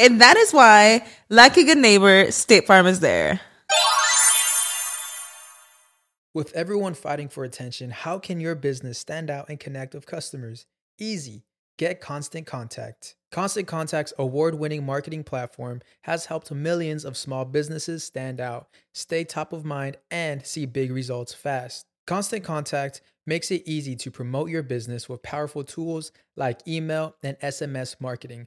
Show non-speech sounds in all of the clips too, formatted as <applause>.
And that is why, like a good neighbor, State Farm is there. With everyone fighting for attention, how can your business stand out and connect with customers? Easy. Get Constant Contact. Constant Contact's award winning marketing platform has helped millions of small businesses stand out, stay top of mind, and see big results fast. Constant Contact makes it easy to promote your business with powerful tools like email and SMS marketing,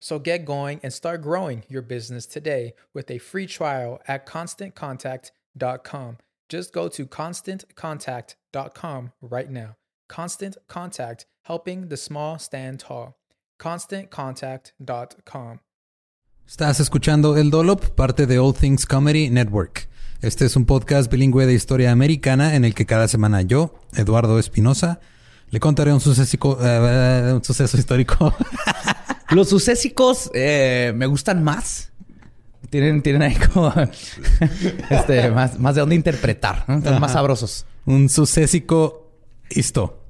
So get going and start growing your business today with a free trial at constantcontact.com. Just go to constantcontact.com right now. Constant Contact, helping the small stand tall. ConstantContact.com. Estás escuchando El Dolop, parte de All Things Comedy Network. Este es un podcast bilingüe de historia americana en el que cada semana yo, Eduardo Espinosa, le contaré un suceso, eh, un suceso histórico. <laughs> Los sucésicos eh, me gustan más. Tienen, tienen ahí como <laughs> este, más, más de dónde interpretar, ¿no? Están más sabrosos. un sucésico histo.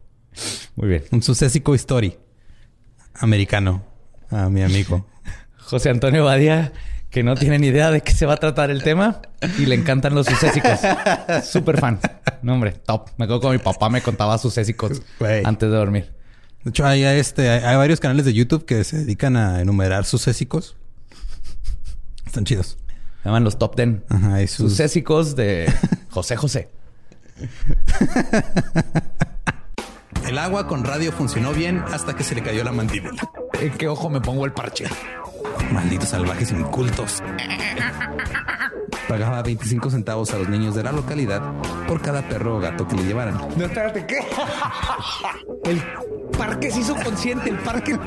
Muy bien. Un sucésico history americano. A mi amigo. <laughs> José Antonio Badía, que no tiene ni idea de qué se va a tratar el tema y le encantan los sucésicos. <laughs> Súper fan. No, hombre, top. Me acuerdo cuando mi papá me contaba sucésicos Güey. antes de dormir. De hecho, hay, este, hay, hay varios canales de YouTube que se dedican a enumerar sucésicos. <laughs> Están chidos. Se llaman los top ten. Ajá, y sus... Sucésicos de <laughs> José José. El agua con radio funcionó bien hasta que se le cayó la mandíbula. ¿En qué ojo me pongo el parche? Malditos salvajes incultos. <laughs> Pagaba 25 centavos a los niños de la localidad por cada perro o gato que le llevaran. No, espérate, ¿qué? El parque se hizo consciente, el parque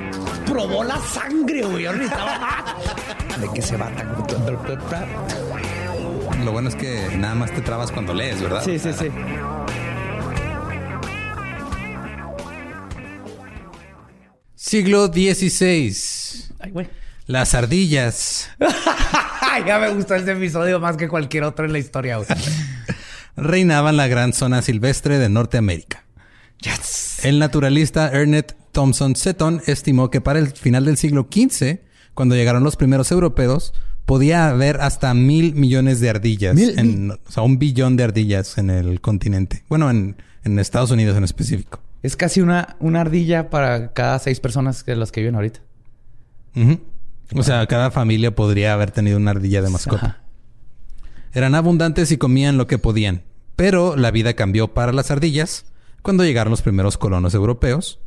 probó la sangre, güey. ¿De qué se va? Lo bueno es que nada más te trabas cuando lees, ¿verdad? Sí, sí, sí. Siglo XVI. Ay, güey. Las ardillas <laughs> ya me gustó este episodio más que cualquier otro en la historia, reinaban la gran zona silvestre de Norteamérica. Yes. El naturalista Ernest Thompson Seton estimó que para el final del siglo XV, cuando llegaron los primeros europeos, podía haber hasta mil millones de ardillas. Mil- en- o sea, un billón de ardillas en el continente. Bueno, en, en Estados Unidos en específico. Es casi una, una ardilla para cada seis personas que las que viven ahorita. Ujú. O sea, cada familia podría haber tenido una ardilla de mascota. Ajá. Eran abundantes y comían lo que podían, pero la vida cambió para las ardillas cuando llegaron los primeros colonos europeos.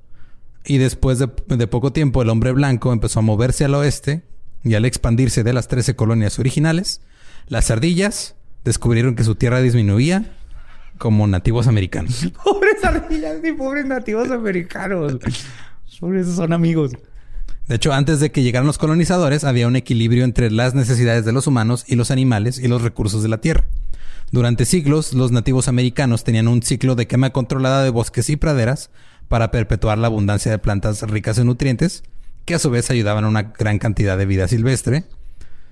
Y después de, de poco tiempo el hombre blanco empezó a moverse al oeste y al expandirse de las 13 colonias originales, las ardillas descubrieron que su tierra disminuía como nativos americanos. <laughs> Pobres ardillas y pobres nativos americanos. Pobres son amigos. De hecho, antes de que llegaran los colonizadores, había un equilibrio entre las necesidades de los humanos y los animales y los recursos de la tierra. Durante siglos, los nativos americanos tenían un ciclo de quema controlada de bosques y praderas para perpetuar la abundancia de plantas ricas en nutrientes, que a su vez ayudaban a una gran cantidad de vida silvestre.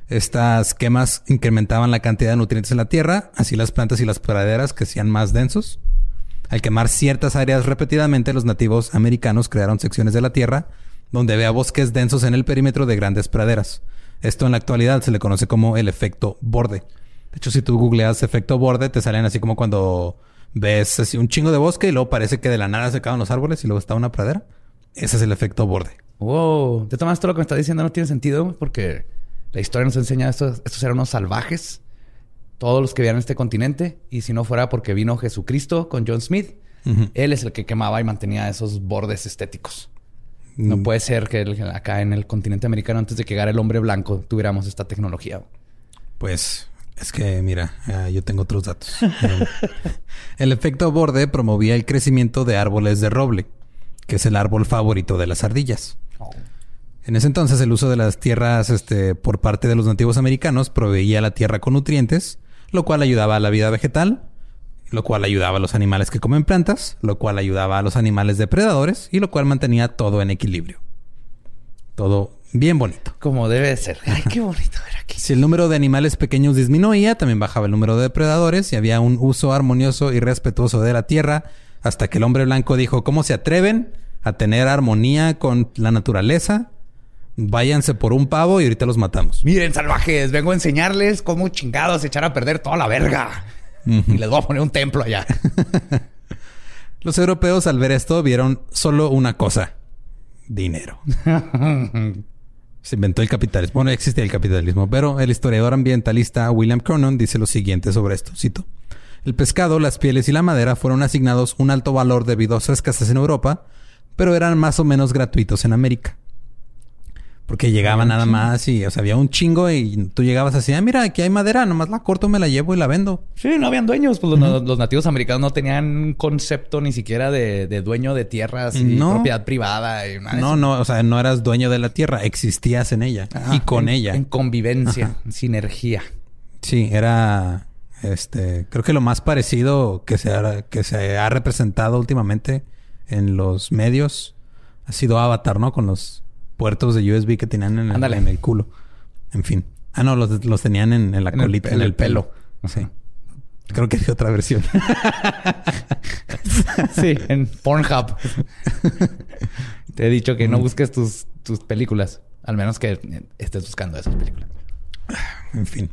Estas quemas incrementaban la cantidad de nutrientes en la tierra, así las plantas y las praderas crecían más densos. Al quemar ciertas áreas repetidamente, los nativos americanos crearon secciones de la tierra donde había bosques densos en el perímetro de grandes praderas. Esto en la actualidad se le conoce como el efecto borde. De hecho, si tú googleas efecto borde, te salen así como cuando ves así un chingo de bosque y luego parece que de la nada se caen los árboles y luego está una pradera. Ese es el efecto borde. Wow. De todas todo lo que me estás diciendo no tiene sentido porque la historia nos enseña estos, estos eran unos salvajes, todos los que vivían en este continente, y si no fuera porque vino Jesucristo con John Smith, él es el que quemaba y mantenía esos bordes estéticos. No Mm. puede ser que el- acá en el continente americano, antes de que llegara el hombre blanco, tuviéramos esta tecnología. Pues es que, mira, ah, yo tengo otros datos. <laughs> el efecto borde promovía el crecimiento de árboles de roble, que es el árbol favorito de las ardillas. En ese entonces, el uso de las tierras este, por parte de los nativos americanos proveía la tierra con nutrientes, lo cual ayudaba a la vida vegetal, lo cual ayudaba a los animales que comen plantas, lo cual ayudaba a los animales depredadores y lo cual mantenía todo en equilibrio. Todo bien bonito. Como debe de ser. Ay, qué bonito ver aquí. Si el número de animales pequeños disminuía, también bajaba el número de depredadores y había un uso armonioso y respetuoso de la tierra, hasta que el hombre blanco dijo, ¿cómo se atreven a tener armonía con la naturaleza? Váyanse por un pavo y ahorita los matamos. Miren, salvajes, vengo a enseñarles cómo chingados echar a perder toda la verga. Y les voy a poner un templo allá. <laughs> Los europeos al ver esto vieron solo una cosa, dinero. <laughs> Se inventó el capitalismo. Bueno, existía el capitalismo, pero el historiador ambientalista William Cronon dice lo siguiente sobre esto. Cito. El pescado, las pieles y la madera fueron asignados un alto valor debido a su escasez en Europa, pero eran más o menos gratuitos en América. Porque llegaban nada más y, o sea, había un chingo y tú llegabas así, ah, mira, aquí hay madera, nomás la corto, me la llevo y la vendo. Sí, no habían dueños. Pues los, los nativos americanos no tenían un concepto ni siquiera de, de dueño de tierras y No. propiedad privada. Y nada No, no, o sea, no eras dueño de la tierra, existías en ella Ajá, y con en- ella. En convivencia, en sinergia. Sí, era este, creo que lo más parecido que se ha, que se ha representado últimamente en los medios ha sido Avatar, ¿no? Con los puertos de USB que tenían en el, en el culo. En fin. Ah, no, los, los tenían en, en la En colita, en en, el, el pelo. pelo. Sí. Creo que hay otra versión. <laughs> Sí, en Pornhub. Te he dicho que no busques tus, tus películas. Al menos que estés buscando esas películas. En fin.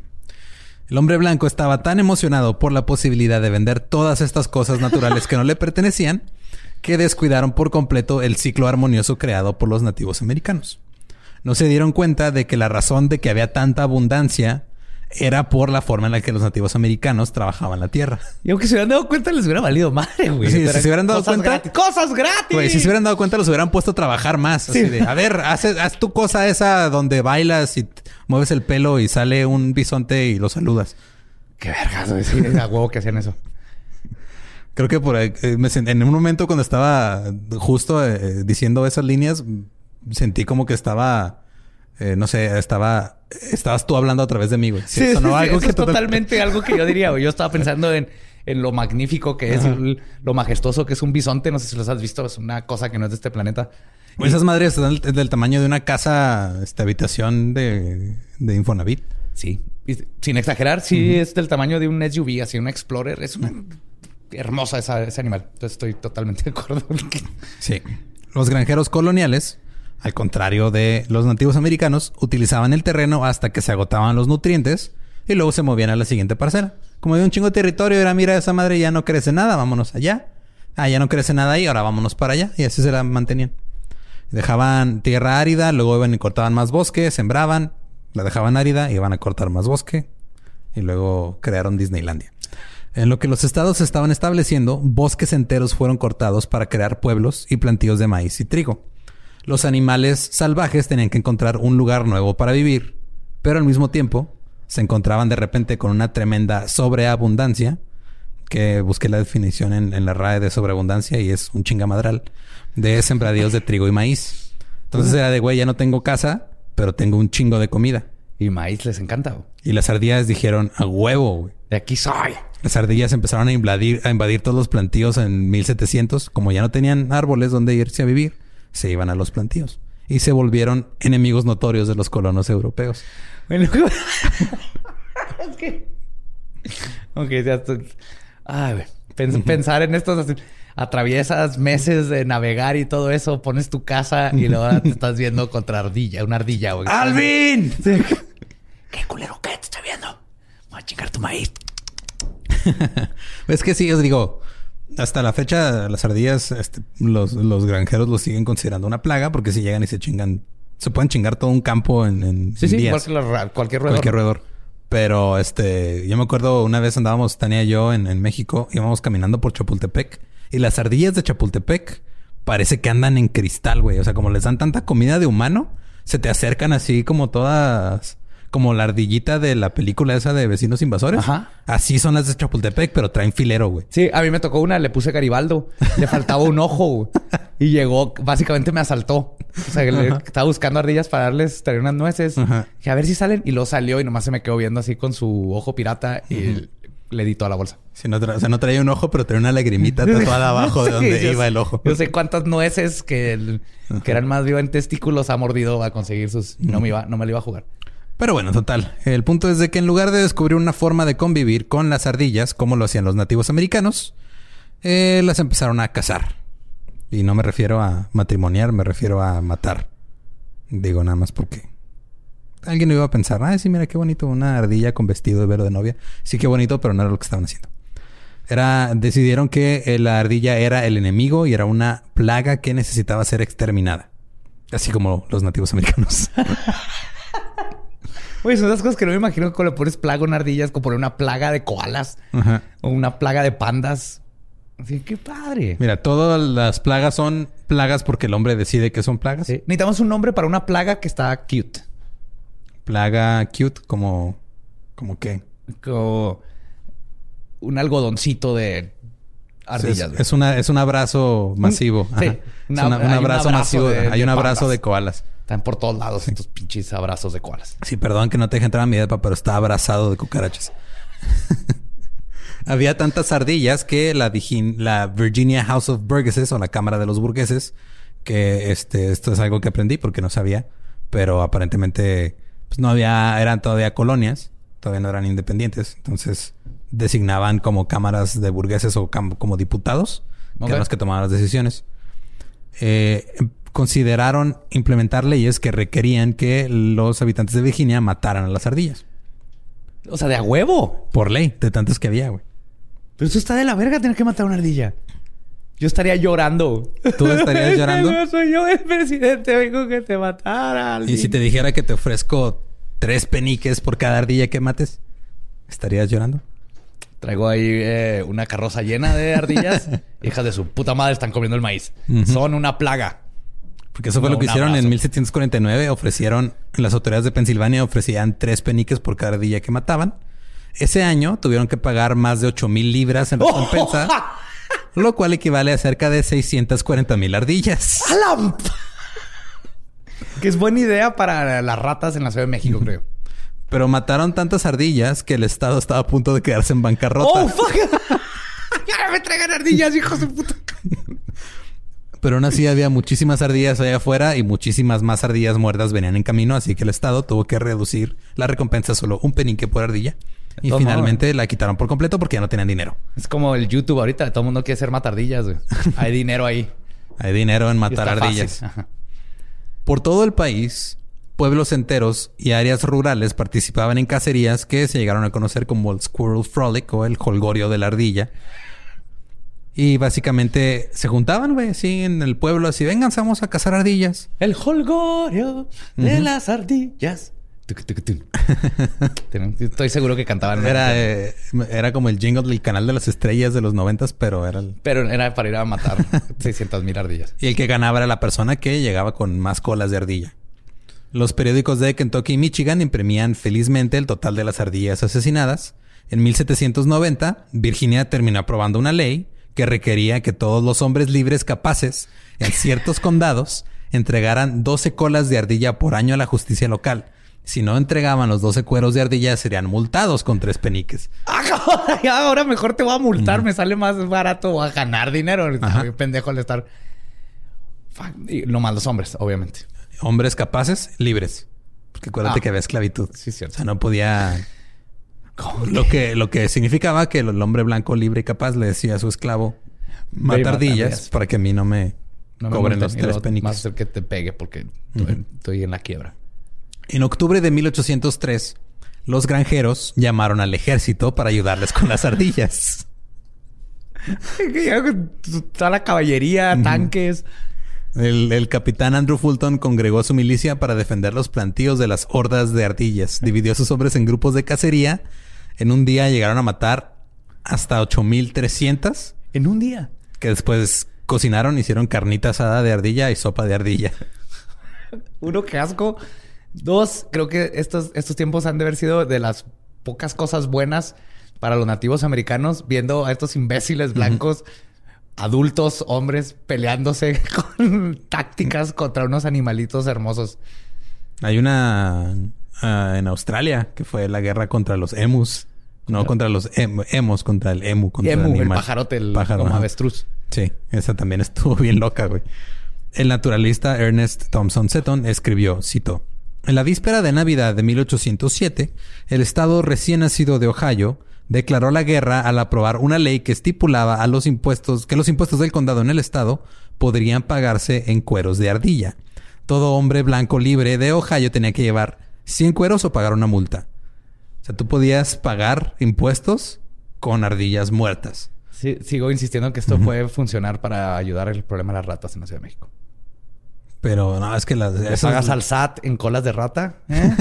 El hombre blanco estaba tan emocionado por la posibilidad de vender todas estas cosas naturales que no le pertenecían que descuidaron por completo el ciclo armonioso creado por los nativos americanos. No se dieron cuenta de que la razón de que había tanta abundancia era por la forma en la que los nativos americanos trabajaban la tierra. Y aunque se hubieran dado cuenta, les hubiera valido madre, güey. Sí, si se hubieran dado cosas cuenta- gratis. ¡Cosas gratis! Güey, si se hubieran dado cuenta, los hubieran puesto a trabajar más. Así Sí. de, a ver, haz, haz tu cosa esa donde bailas y mueves el pelo y sale un bisonte y lo saludas. Qué vergas, güey. Sí, a huevo que hacían eso. Creo que por ahí, eh, me sent- en un momento cuando estaba justo eh, diciendo esas líneas, sentí como que estaba, eh, no sé, estaba, estabas tú hablando a través de mí, güey. Sí, sonó sí, algo eso que es total- totalmente algo que yo diría, güey. Yo estaba pensando en, en lo magnífico que es, el- lo majestuoso que es un bisonte. No sé si los has visto. Es una cosa que no es de este planeta. Güey, Esas madres están del, del tamaño de una casa, esta habitación de, de Infonavit. Sí. Y sin exagerar, sí es del tamaño de un SUV, así un Explorer. Es una hermosa ese animal. Entonces estoy totalmente de acuerdo. Sí. Los granjeros coloniales, al contrario de los nativos americanos, utilizaban el terreno hasta que se agotaban los nutrientes y luego se movían a la siguiente parcela. Como de un chingo de territorio, era mira, esa madre ya no crece nada, vámonos allá. Ah, ya no crece nada ahí, ahora vámonos para allá. Y así se la mantenían. Dejaban tierra árida, luego iban y cortaban más bosque, sembraban, la dejaban árida, iban a cortar más bosque. y luego crearon Disneylandia. En lo que los estados estaban estableciendo, bosques enteros fueron cortados para crear pueblos y plantíos de maíz y trigo. Los animales salvajes tenían que encontrar un lugar nuevo para vivir, pero al mismo tiempo se encontraban de repente con una tremenda sobreabundancia, que busqué la definición en, en la RAE de sobreabundancia y es un chingamadral, de sembradíos de trigo y maíz. Entonces era de, güey, ya no tengo casa, pero tengo un chingo de comida. Y maíz les encanta. güey. Y las ardillas dijeron, a huevo, güey. De aquí soy. Las ardillas empezaron a invadir, a invadir todos los plantíos en 1700. Como ya no tenían árboles donde irse a vivir, se iban a los plantíos. Y se volvieron enemigos notorios de los colonos europeos. Bueno, <laughs> es que. Ok, ya estoy. Ay. Pens- Pensar en estos así, Atraviesas meses de navegar y todo eso, pones tu casa y luego te estás viendo contra ardilla, una ardilla, güey. ¡Alvin! ¿Qué culero qué? Te estoy viendo. Voy a chingar tu maíz. Es que sí, os digo, hasta la fecha las ardillas, este, los, los granjeros los siguen considerando una plaga porque si llegan y se chingan, se pueden chingar todo un campo en, en Sí, sí, días. igual que la cualquier roedor. Cualquier roedor. Pero este, yo me acuerdo una vez andábamos, Tania y yo, en, en México, íbamos caminando por Chapultepec y las ardillas de Chapultepec parece que andan en cristal, güey. O sea, como les dan tanta comida de humano, se te acercan así como todas, como la ardillita de la película esa de vecinos invasores. Ajá. Así son las de Chapultepec, pero traen filero, güey. Sí, a mí me tocó una, le puse Garibaldo. Le faltaba un ojo güey. y llegó, básicamente me asaltó. O sea, le- estaba buscando ardillas para darles, traer unas nueces. Ajá. A ver si salen. Y luego salió y nomás se me quedó viendo así con su ojo pirata y le di toda la bolsa. Si no o sea, no traía un ojo, pero traía una lagrimita <laughs> tatuada abajo de Sí, donde yo iba el ojo. Yo sé cuántas nueces que, el- que eran más viva en testículos ha mordido a conseguir sus... y No me iba, no me la iba a jugar. Pero bueno, total. El punto es de que en lugar de descubrir una forma de convivir con las ardillas, como lo hacían los nativos americanos, eh, las empezaron a cazar. Y no me refiero a matrimoniar, me refiero a matar. Digo nada más porque alguien iba a pensar, ah, sí, mira qué bonito, una ardilla con vestido de velo de novia. Sí, qué bonito, pero no era lo que estaban haciendo. Era, decidieron que eh, la ardilla era el enemigo y era una plaga que necesitaba ser exterminada. Así como los nativos americanos. <laughs> Oye, son esas cosas que no me imagino cuando le pones plaga a una ardilla. Es como poner una plaga de koalas. Ajá. O una plaga de pandas. Así, qué padre. Mira, todas las plagas son plagas porque el hombre decide que son plagas. Sí. Necesitamos un nombre para una plaga que está cute. Plaga cute, como, como qué. Como un algodoncito de ardillas. es, güey. es una, es un abrazo masivo. sí. Ajá. Una- es una- un abrazo, masivo. de- hay de un abrazo pandas. de koalas. Están por todos lados estos pinches abrazos de koalas. Sí, perdón que no te deje entrar a mi depa, pero está abrazado de cucarachas. <laughs> Había tantas ardillas que la, Virgin- la Virginia House of Burgesses o la Cámara de los Burgueses, que este, esto es algo que aprendí porque no sabía, pero aparentemente pues no había, eran todavía colonias, todavía no eran independientes, entonces designaban como cámaras de burgueses o como diputados, que eran los que tomaban las decisiones. Eh, consideraron implementar leyes que requerían que los habitantes de Virginia mataran a las ardillas. O sea, de a huevo. Por ley, de tantas que había, güey. Pero eso está de la verga tener que matar a una ardilla. Yo estaría llorando. ¿Tú estarías <laughs> llorando? No soy yo el presidente, vengo que te matara. Y si te dijera que te ofrezco tres peniques por cada ardilla que mates, ¿estarías llorando? Traigo ahí eh, una carroza llena de ardillas. <laughs> Hijas de su puta madre están comiendo el maíz. Son una plaga. Porque eso fue No, lo que hicieron abrazo. en 1749. Ofrecieron, las autoridades de Pensilvania ofrecían tres peniques por cada ardilla que mataban. Ese año tuvieron que pagar más de 8 mil libras en recompensa, <laughs> lo cual equivale a cerca de 640 mil ardillas. ¡Alam! que es buena idea para las ratas en la Ciudad de México, creo. Pero mataron tantas ardillas que el estado estaba a punto de quedarse en bancarrota. ¡Oh, fuck! <laughs> ¡Ya me traigan ardillas, hijos de puta! <laughs> Pero aún así había muchísimas ardillas allá afuera y muchísimas más ardillas muertas venían en camino, así que el Estado tuvo que reducir la recompensa a solo un penique por ardilla. Y finalmente la quitaron por completo porque ya no tenían dinero. Es como el YouTube ahorita. Todo el mundo quiere ser matardillas, güey. <laughs> Hay dinero ahí. Hay dinero en matar ardillas. Por todo el país, pueblos enteros y áreas rurales participaban en cacerías que se llegaron a conocer como el Squirrel Frolic o el holgorio de la ardilla. Y básicamente se juntaban, güey, así en el pueblo, así, vengan, vamos a cazar ardillas. El holgorio de las ardillas. <laughs> Estoy seguro que cantaban. Era, eh, era como el jingle del canal de las estrellas de los noventas, pero era el... Pero era para ir a matar <laughs> 600 mil ardillas. Y el que ganaba era la persona que llegaba con más colas de ardilla. Los periódicos de Kentucky y Michigan imprimían felizmente el total de las ardillas asesinadas. En 1790, Virginia terminó aprobando una ley que requería que todos los hombres libres capaces en ciertos <laughs> condados entregaran 12 colas de ardilla por año a la justicia local. Si no entregaban los 12 cueros de ardilla, serían multados con tres peniques. Ahora mejor te voy a multar, me sale más barato a ganar dinero. pendejo al estar. Y no más los hombres, obviamente. Hombres capaces, libres. Porque acuérdate ah. que había esclavitud. Sí, cierto. O sea, no podía. Lo que, lo que significaba que el hombre blanco libre y capaz le decía a su esclavo mata ardillas para que a mí no me, cobren los tres peniques. Más que te pegue porque estoy en la quiebra. En octubre de 1803, los granjeros llamaron al ejército para ayudarles con las ardillas. <laughs> Toda la caballería, tanques. El, capitán Andrew Fulton congregó su milicia para defender los plantíos de las hordas de ardillas. Dividió a sus hombres en grupos de cacería. En un día llegaron a matar hasta 8300. En un día. Que después cocinaron, hicieron carnita asada de ardilla y sopa de ardilla. <laughs> Uno, qué asco. Dos, creo que estos, estos tiempos han de haber sido de las pocas cosas buenas para los nativos americanos viendo a estos imbéciles blancos, adultos, hombres, peleándose <laughs> con tácticas contra unos animalitos hermosos. Hay una ah, en Australia que fue la guerra contra los emus. No contra los emos, contra el emu, contra el animal. el pajarote, el Pájaro, como avestruz. Sí, esa también estuvo <laughs> bien loca, güey. El naturalista Ernest Thompson Seton escribió, cito, en la víspera de Navidad de 1807, el estado recién nacido de Ohio declaró la guerra al aprobar una ley que estipulaba a los impuestos que los impuestos del condado en el estado podrían pagarse en cueros de ardilla. Todo hombre blanco libre de Ohio tenía que llevar 100 cueros o pagar una multa. O sea, tú podías pagar impuestos con ardillas muertas. Sí, sigo insistiendo que esto puede funcionar para ayudar el problema de las ratas en la Ciudad de México. Pero no, es que las... ¿Le pagas al SAT en colas de rata? ¿Eh?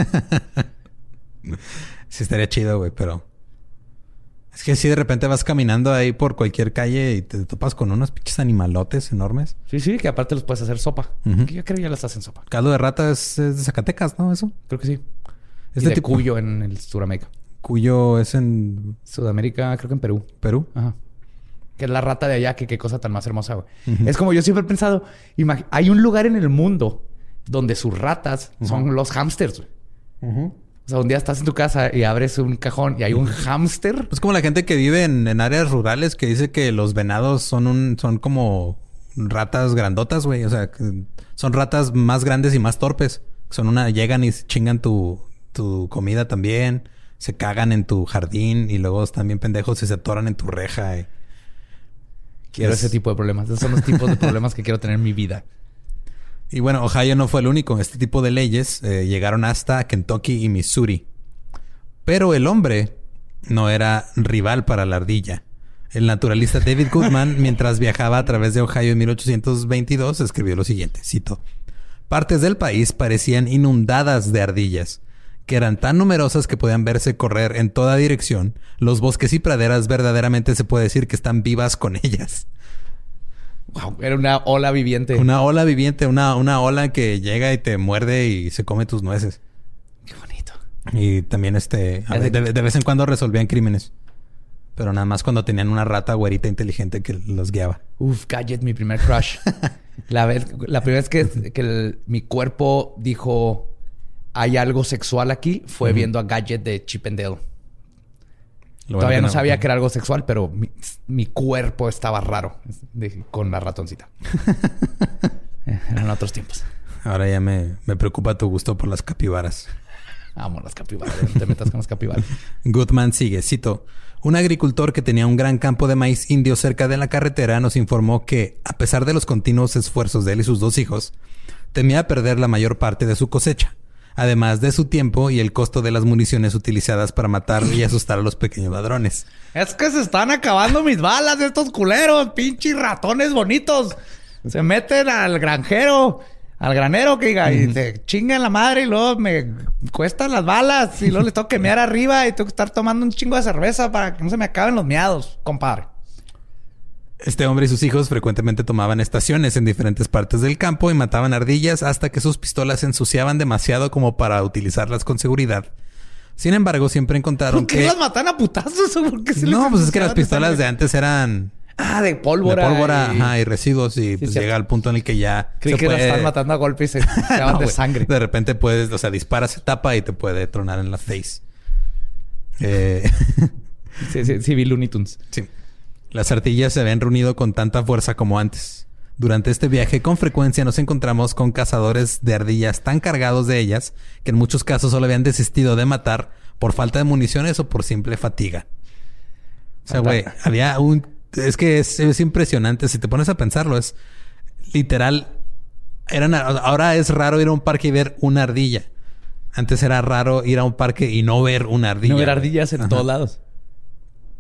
<laughs> sí estaría chido, güey, pero... Es que si de repente vas caminando ahí por cualquier calle y te topas con unos pinches animalotes enormes. Sí, sí, que aparte los puedes hacer sopa. Yo creo que ya las hacen sopa. Caldo de rata es, de Zacatecas, ¿no? Eso. Creo que sí. Es de tipo... Cuyo en el Sudamérica. Cuyo es en... Sudamérica, creo que en Perú. ¿Perú? Ajá que es la rata de allá, que qué cosa tan más hermosa, güey. Es como yo siempre he pensado, hay un lugar en el mundo donde sus ratas son los hamsters, güey. O sea, un día estás en tu casa y abres un cajón y hay un hámster. Es como la gente que vive en, áreas rurales que dice que los venados son un, son como ratas grandotas, güey. O sea, son ratas más grandes y más torpes. Son una, llegan y chingan tu, tu comida también. Se cagan en tu jardín y luego están bien pendejos y se atoran en tu reja. Y... Quiero ese tipo de problemas. Esos son los tipos de problemas que quiero tener en mi vida. Y bueno, Ohio no fue el único. Este tipo de leyes eh, llegaron hasta Kentucky y Missouri. Pero el hombre no era rival para la ardilla. El naturalista David Goodman, <laughs> mientras viajaba a través de Ohio en 1822, escribió lo siguiente, cito, Partes del país parecían inundadas de ardillas que eran tan numerosas que podían verse correr en toda dirección, los bosques y praderas verdaderamente se puede decir que están vivas con ellas. Wow, era una ola viviente. Una ola viviente, una, una ola que llega y te muerde y se come tus nueces. Qué bonito. Y también este, de, vez en cuando resolvían crímenes. Pero nada más cuando tenían una rata güerita inteligente que los guiaba. Uf, Gadget, mi primer crush. <laughs> la, vez, la primera vez que, que mi cuerpo dijo, hay algo sexual aquí fue viendo a Gadget de Chip and Dale. Todavía no, sabía que era algo sexual, pero mi, cuerpo estaba raro con la ratoncita. <laughs> Eran otros tiempos. Ahora ya me, preocupa tu gusto por las capibaras. Amo las capibaras. No te metas con las capibaras. <laughs> Goodman sigue, cito. Un agricultor que tenía un gran campo de maíz indio cerca de la carretera nos informó que, a pesar de los continuos esfuerzos de él y sus dos hijos, temía perder la mayor parte de su cosecha además de su tiempo y el costo de las municiones utilizadas para matar y asustar a los pequeños ladrones. Es que se están acabando mis balas estos culeros, pinches ratones bonitos. Se meten al granjero al granero que diga, y te chingan la madre y luego me cuestan las balas y luego les tengo que mear <laughs> arriba y tengo que estar tomando un chingo de cerveza para que no se me acaben los meados, compadre. Este hombre y sus hijos frecuentemente tomaban estaciones en diferentes partes del campo y mataban ardillas hasta que sus pistolas se ensuciaban demasiado como para utilizarlas con seguridad. Sin embargo, siempre encontraron ¿Por qué que... las matan a putazos? ¿O por qué se les No, pues es que las pistolas de antes eran Ah, de pólvora. de pólvora y- ajá, y residuos y pues llega al punto en el que ya Creí se que las puede- estaban matando a golpes y <laughs> se No, de sangre. De repente puedes, o sea, disparas, se tapa y te puede tronar en la face. Eh, <laughs> Sí, sí, sí, vi Looney Tunes. sí. Las ardillas se habían reunido con tanta fuerza como antes. Durante este viaje, con frecuencia nos encontramos con cazadores de ardillas tan cargados de ellas que en muchos casos solo habían desistido de matar por falta de municiones o por simple fatiga. O sea, güey, había un... Es que es, es impresionante. Si te pones a pensarlo, es literal... Eran, ahora es raro ir a un parque y ver una ardilla. Antes era raro ir a un parque y no ver una ardilla. No ver ardillas en Ajá. todos lados.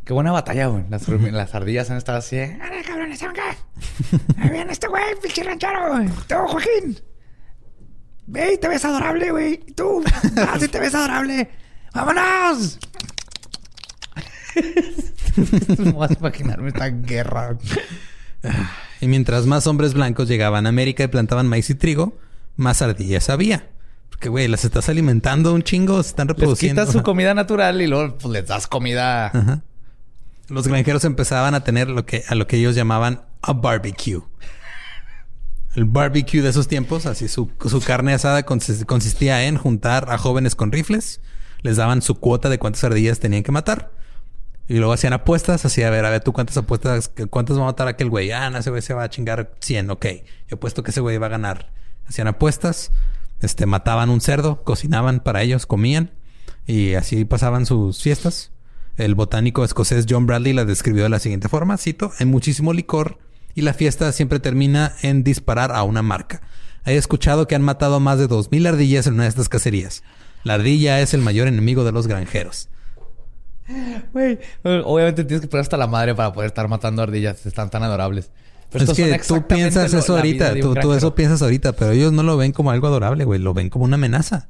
Qué buena batalla, güey. Las, las ardillas han estado así. ¿eh? ¡Ahora, cabrones, se acá! <laughs> ¡Ahí viene este güey, pinche ranchero! güey! ¡Tú, Joaquín! ¡Ve, te ves adorable, güey! ¿Y tú? ¡Ah, sí te ves adorable! ¡Vámonos! <laughs> no vas a imaginarme esta guerra. Y mientras más hombres blancos llegaban a América y plantaban maíz y trigo, más ardillas había. Porque, güey, las estás alimentando un chingo, se están Les reproduciendo. quitas su comida natural y luego pues, les das comida... Ajá. Los granjeros empezaban a tener lo que, a lo que ellos llamaban a barbecue. El barbecue de esos tiempos, así su, su carne asada consis- consistía en juntar a jóvenes con rifles, les daban su cuota de cuántas ardillas tenían que matar. Y luego hacían apuestas, así a ver, a ver, tú cuántas apuestas, cuántas va a matar aquel güey. Ah, no, ese güey se va a chingar 100, ok. Yo apuesto que ese güey va a ganar. Hacían apuestas, este, mataban un cerdo, cocinaban para ellos, comían y así pasaban sus fiestas. El botánico escocés John Bradley la describió de la siguiente forma, cito, hay muchísimo licor y la fiesta siempre termina en disparar a una marca. He escuchado que han matado a más de 2.000 ardillas en una de estas cacerías. La ardilla es el mayor enemigo de los granjeros. Güey, obviamente tienes que poner hasta la madre para poder estar matando ardillas. Están tan adorables. Pero es que tú piensas lo- eso ahorita, tú, tú eso piensas ahorita, pero ellos no lo ven como algo adorable, güey, lo ven como una amenaza.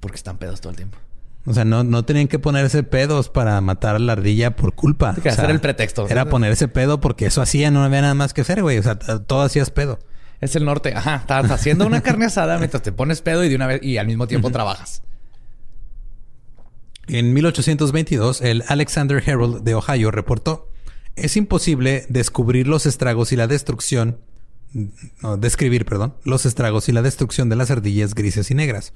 Porque están pedos todo el tiempo. O sea, no, no tenían que ponerse pedos para matar a la ardilla por culpa. Que O sea, hacer el pretexto. Era ponerse pedo porque eso hacía, no había nada más que hacer, güey. O sea, todo hacías pedo. Es el norte. Ajá. Estás haciendo una carne <laughs> asada mientras te pones pedo y de una vez y al mismo tiempo trabajas. En 1822, el Alexander Herald de Ohio reportó: Es imposible descubrir los estragos y la destrucción. No, describir, perdón, los estragos y la destrucción de las ardillas grises y negras.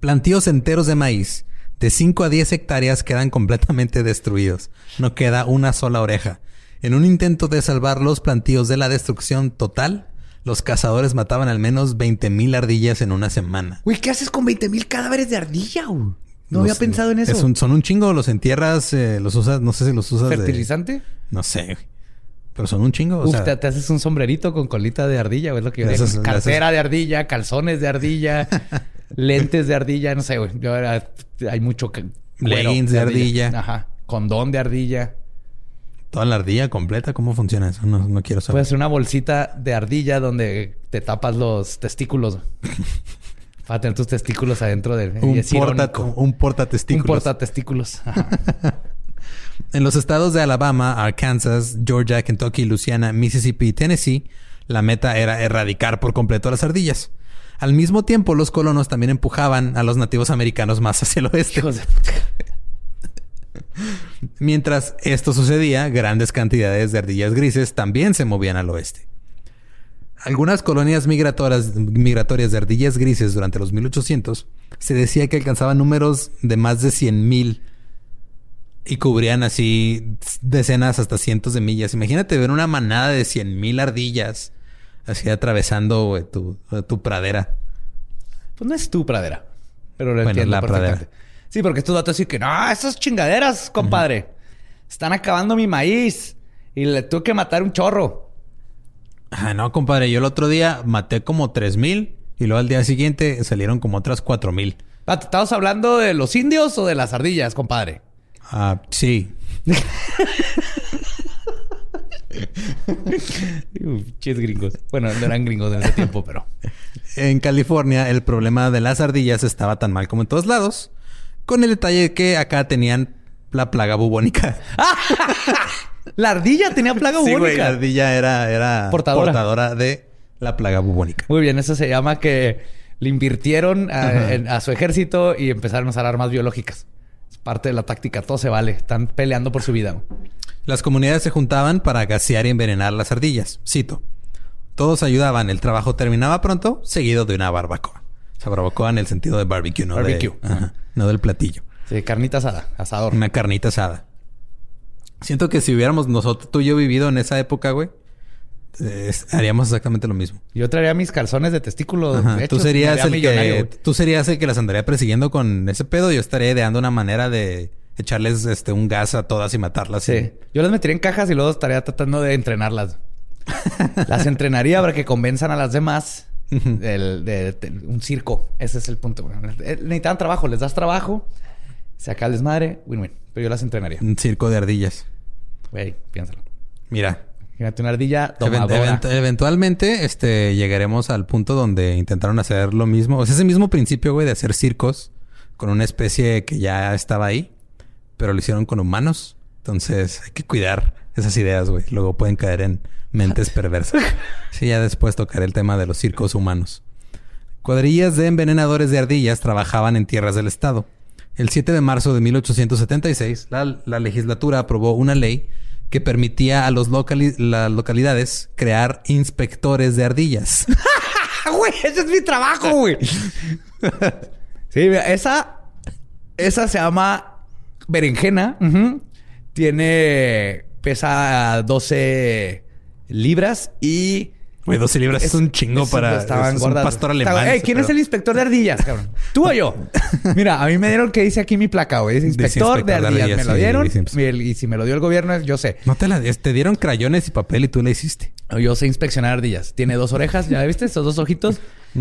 Plantíos enteros de maíz de 5 a 10 hectáreas quedan completamente destruidos. No queda una sola oreja. En un intento de salvar los plantíos de la destrucción total, los cazadores mataban al menos 20.000 ardillas en una semana. Güey, ¿qué haces con 20 mil cadáveres de ardilla? güey? No Los- había pensado en eso. es un- son un chingo, los entierras, eh, los usas, no sé si los usas de- ¿Fertilizante? No sé, güey. Pero son un chingo. O Uf, sea, te, te haces un sombrerito con colita de ardilla, güey. Es lo que yo Esas- digo. Cartera de ardilla, calzones de ardilla, <laughs> lentes de ardilla, no sé, güey. Yo era- hay mucho cuero Leggings de ardilla. Ajá. Condón de ardilla. toda la ardilla completa, ¿cómo funciona eso? No, no quiero saber. Puedes hacer una bolsita de ardilla donde te tapas los testículos. <laughs> Para tener tus testículos adentro de... un, porta, un portatestículos. Un portatestículos. Ajá. <laughs> En los estados de Alabama, Arkansas, Georgia, Kentucky, Louisiana, Mississippi y Tennessee, la meta era erradicar por completo a las ardillas. Al mismo tiempo, los colonos también empujaban a los nativos americanos más hacia el oeste. Hijos de- <laughs> Mientras esto sucedía, grandes cantidades de ardillas grises también se movían al oeste. Algunas colonias migratorias, migratorias de ardillas grises durante los 1800 se decía que alcanzaban números de más de 100.000 y cubrían así decenas hasta cientos de millas. Imagínate ver una manada de 100.000 ardillas así atravesando güey, tu, tu pradera. Pues no es tu pradera. Pero lo Bueno, entiendo la pradera. Sí, porque estos datos dicen que no, esas chingaderas, compadre. Están acabando mi maíz. Y le tuve que matar un chorro. Ah, no, compadre. Yo el otro día maté como 3.000 y luego al día siguiente salieron como otras 4.000. Ah, ¿te ¿Estabas hablando de los indios o de las ardillas, compadre? Ah, sí. <laughs> Chis gringos. Bueno, no eran gringos en ese tiempo, pero. En California, el problema de las ardillas estaba tan mal como en todos lados, con el detalle de que acá tenían la plaga bubónica. <laughs> La ardilla tenía plaga Sí, bubónica. güey, la ardilla era, era Portadora. portadora de la plaga bubónica. Muy bien, eso se llama que le invirtieron a, Ajá. en- a su ejército y empezaron a usar armas biológicas. Parte de la táctica, todo se vale. Están peleando por su vida. Las comunidades se juntaban para gasear y envenenar las ardillas. Cito. Todos ayudaban. El trabajo terminaba pronto, seguido de una barbacoa. O sea, barbacoa en el sentido de barbecue, no, de- Barbecue. ajá, no del platillo. Sí, carnita asada, asador. Una carnita asada. Siento que si hubiéramos nosotros, tú y yo vivido en esa época, güey, haríamos exactamente lo mismo. Yo traería mis calzones de testículo. Hechos, Tú serías el que tú serías el que las andaría persiguiendo con ese pedo. Yo estaría ideando una manera de echarles este un gas a todas y matarlas. Sí. Yo las metería en cajas y luego estaría tratando de entrenarlas. <laughs> las entrenaría para que convenzan a las demás del- de, de un circo. Ese es el punto. Eh, Necesitan trabajo. Les das trabajo. Se acaba el desmadre. Win-win. Pero yo las entrenaría. Un circo de ardillas. Güey, piénsalo. Mira, Imagínate una ardilla event- eventualmente este, llegaremos al punto donde intentaron hacer lo mismo. O sea, ese mismo principio, güey, de hacer circos con una especie que ya estaba ahí, pero lo hicieron con humanos. Entonces hay que cuidar esas ideas, güey. Luego pueden caer en mentes perversas. <laughs> Sí, ya después tocaré el tema de los circos humanos. Cuadrillas de envenenadores de ardillas trabajaban en tierras del Estado. El 7 de marzo de 1876, la, la legislatura aprobó una ley que permitía a los locali- las localidades crear inspectores de ardillas. ¡Ah, <laughs> güey! ¡Ese es mi trabajo, güey! sí, mira, esa... Esa se llama berenjena. Tiene... Pesa 12 libras y... Güey, 12 libras es, un chingo para... estaban es un pastor alemán. Ey, ese ¿quién es el inspector de ardillas, cabrón? ¿Tú o yo? <laughs> Mira, a mí me dieron que dice aquí mi placa, güey. Es inspector, de ardillas. me lo dieron. y, el- y si me lo dio el gobierno, yo sé. No te la... Te dieron crayones y papel y tú la hiciste. Yo sé inspeccionar ardillas. Tiene dos orejas, ¿ya viste? Esos dos ojitos.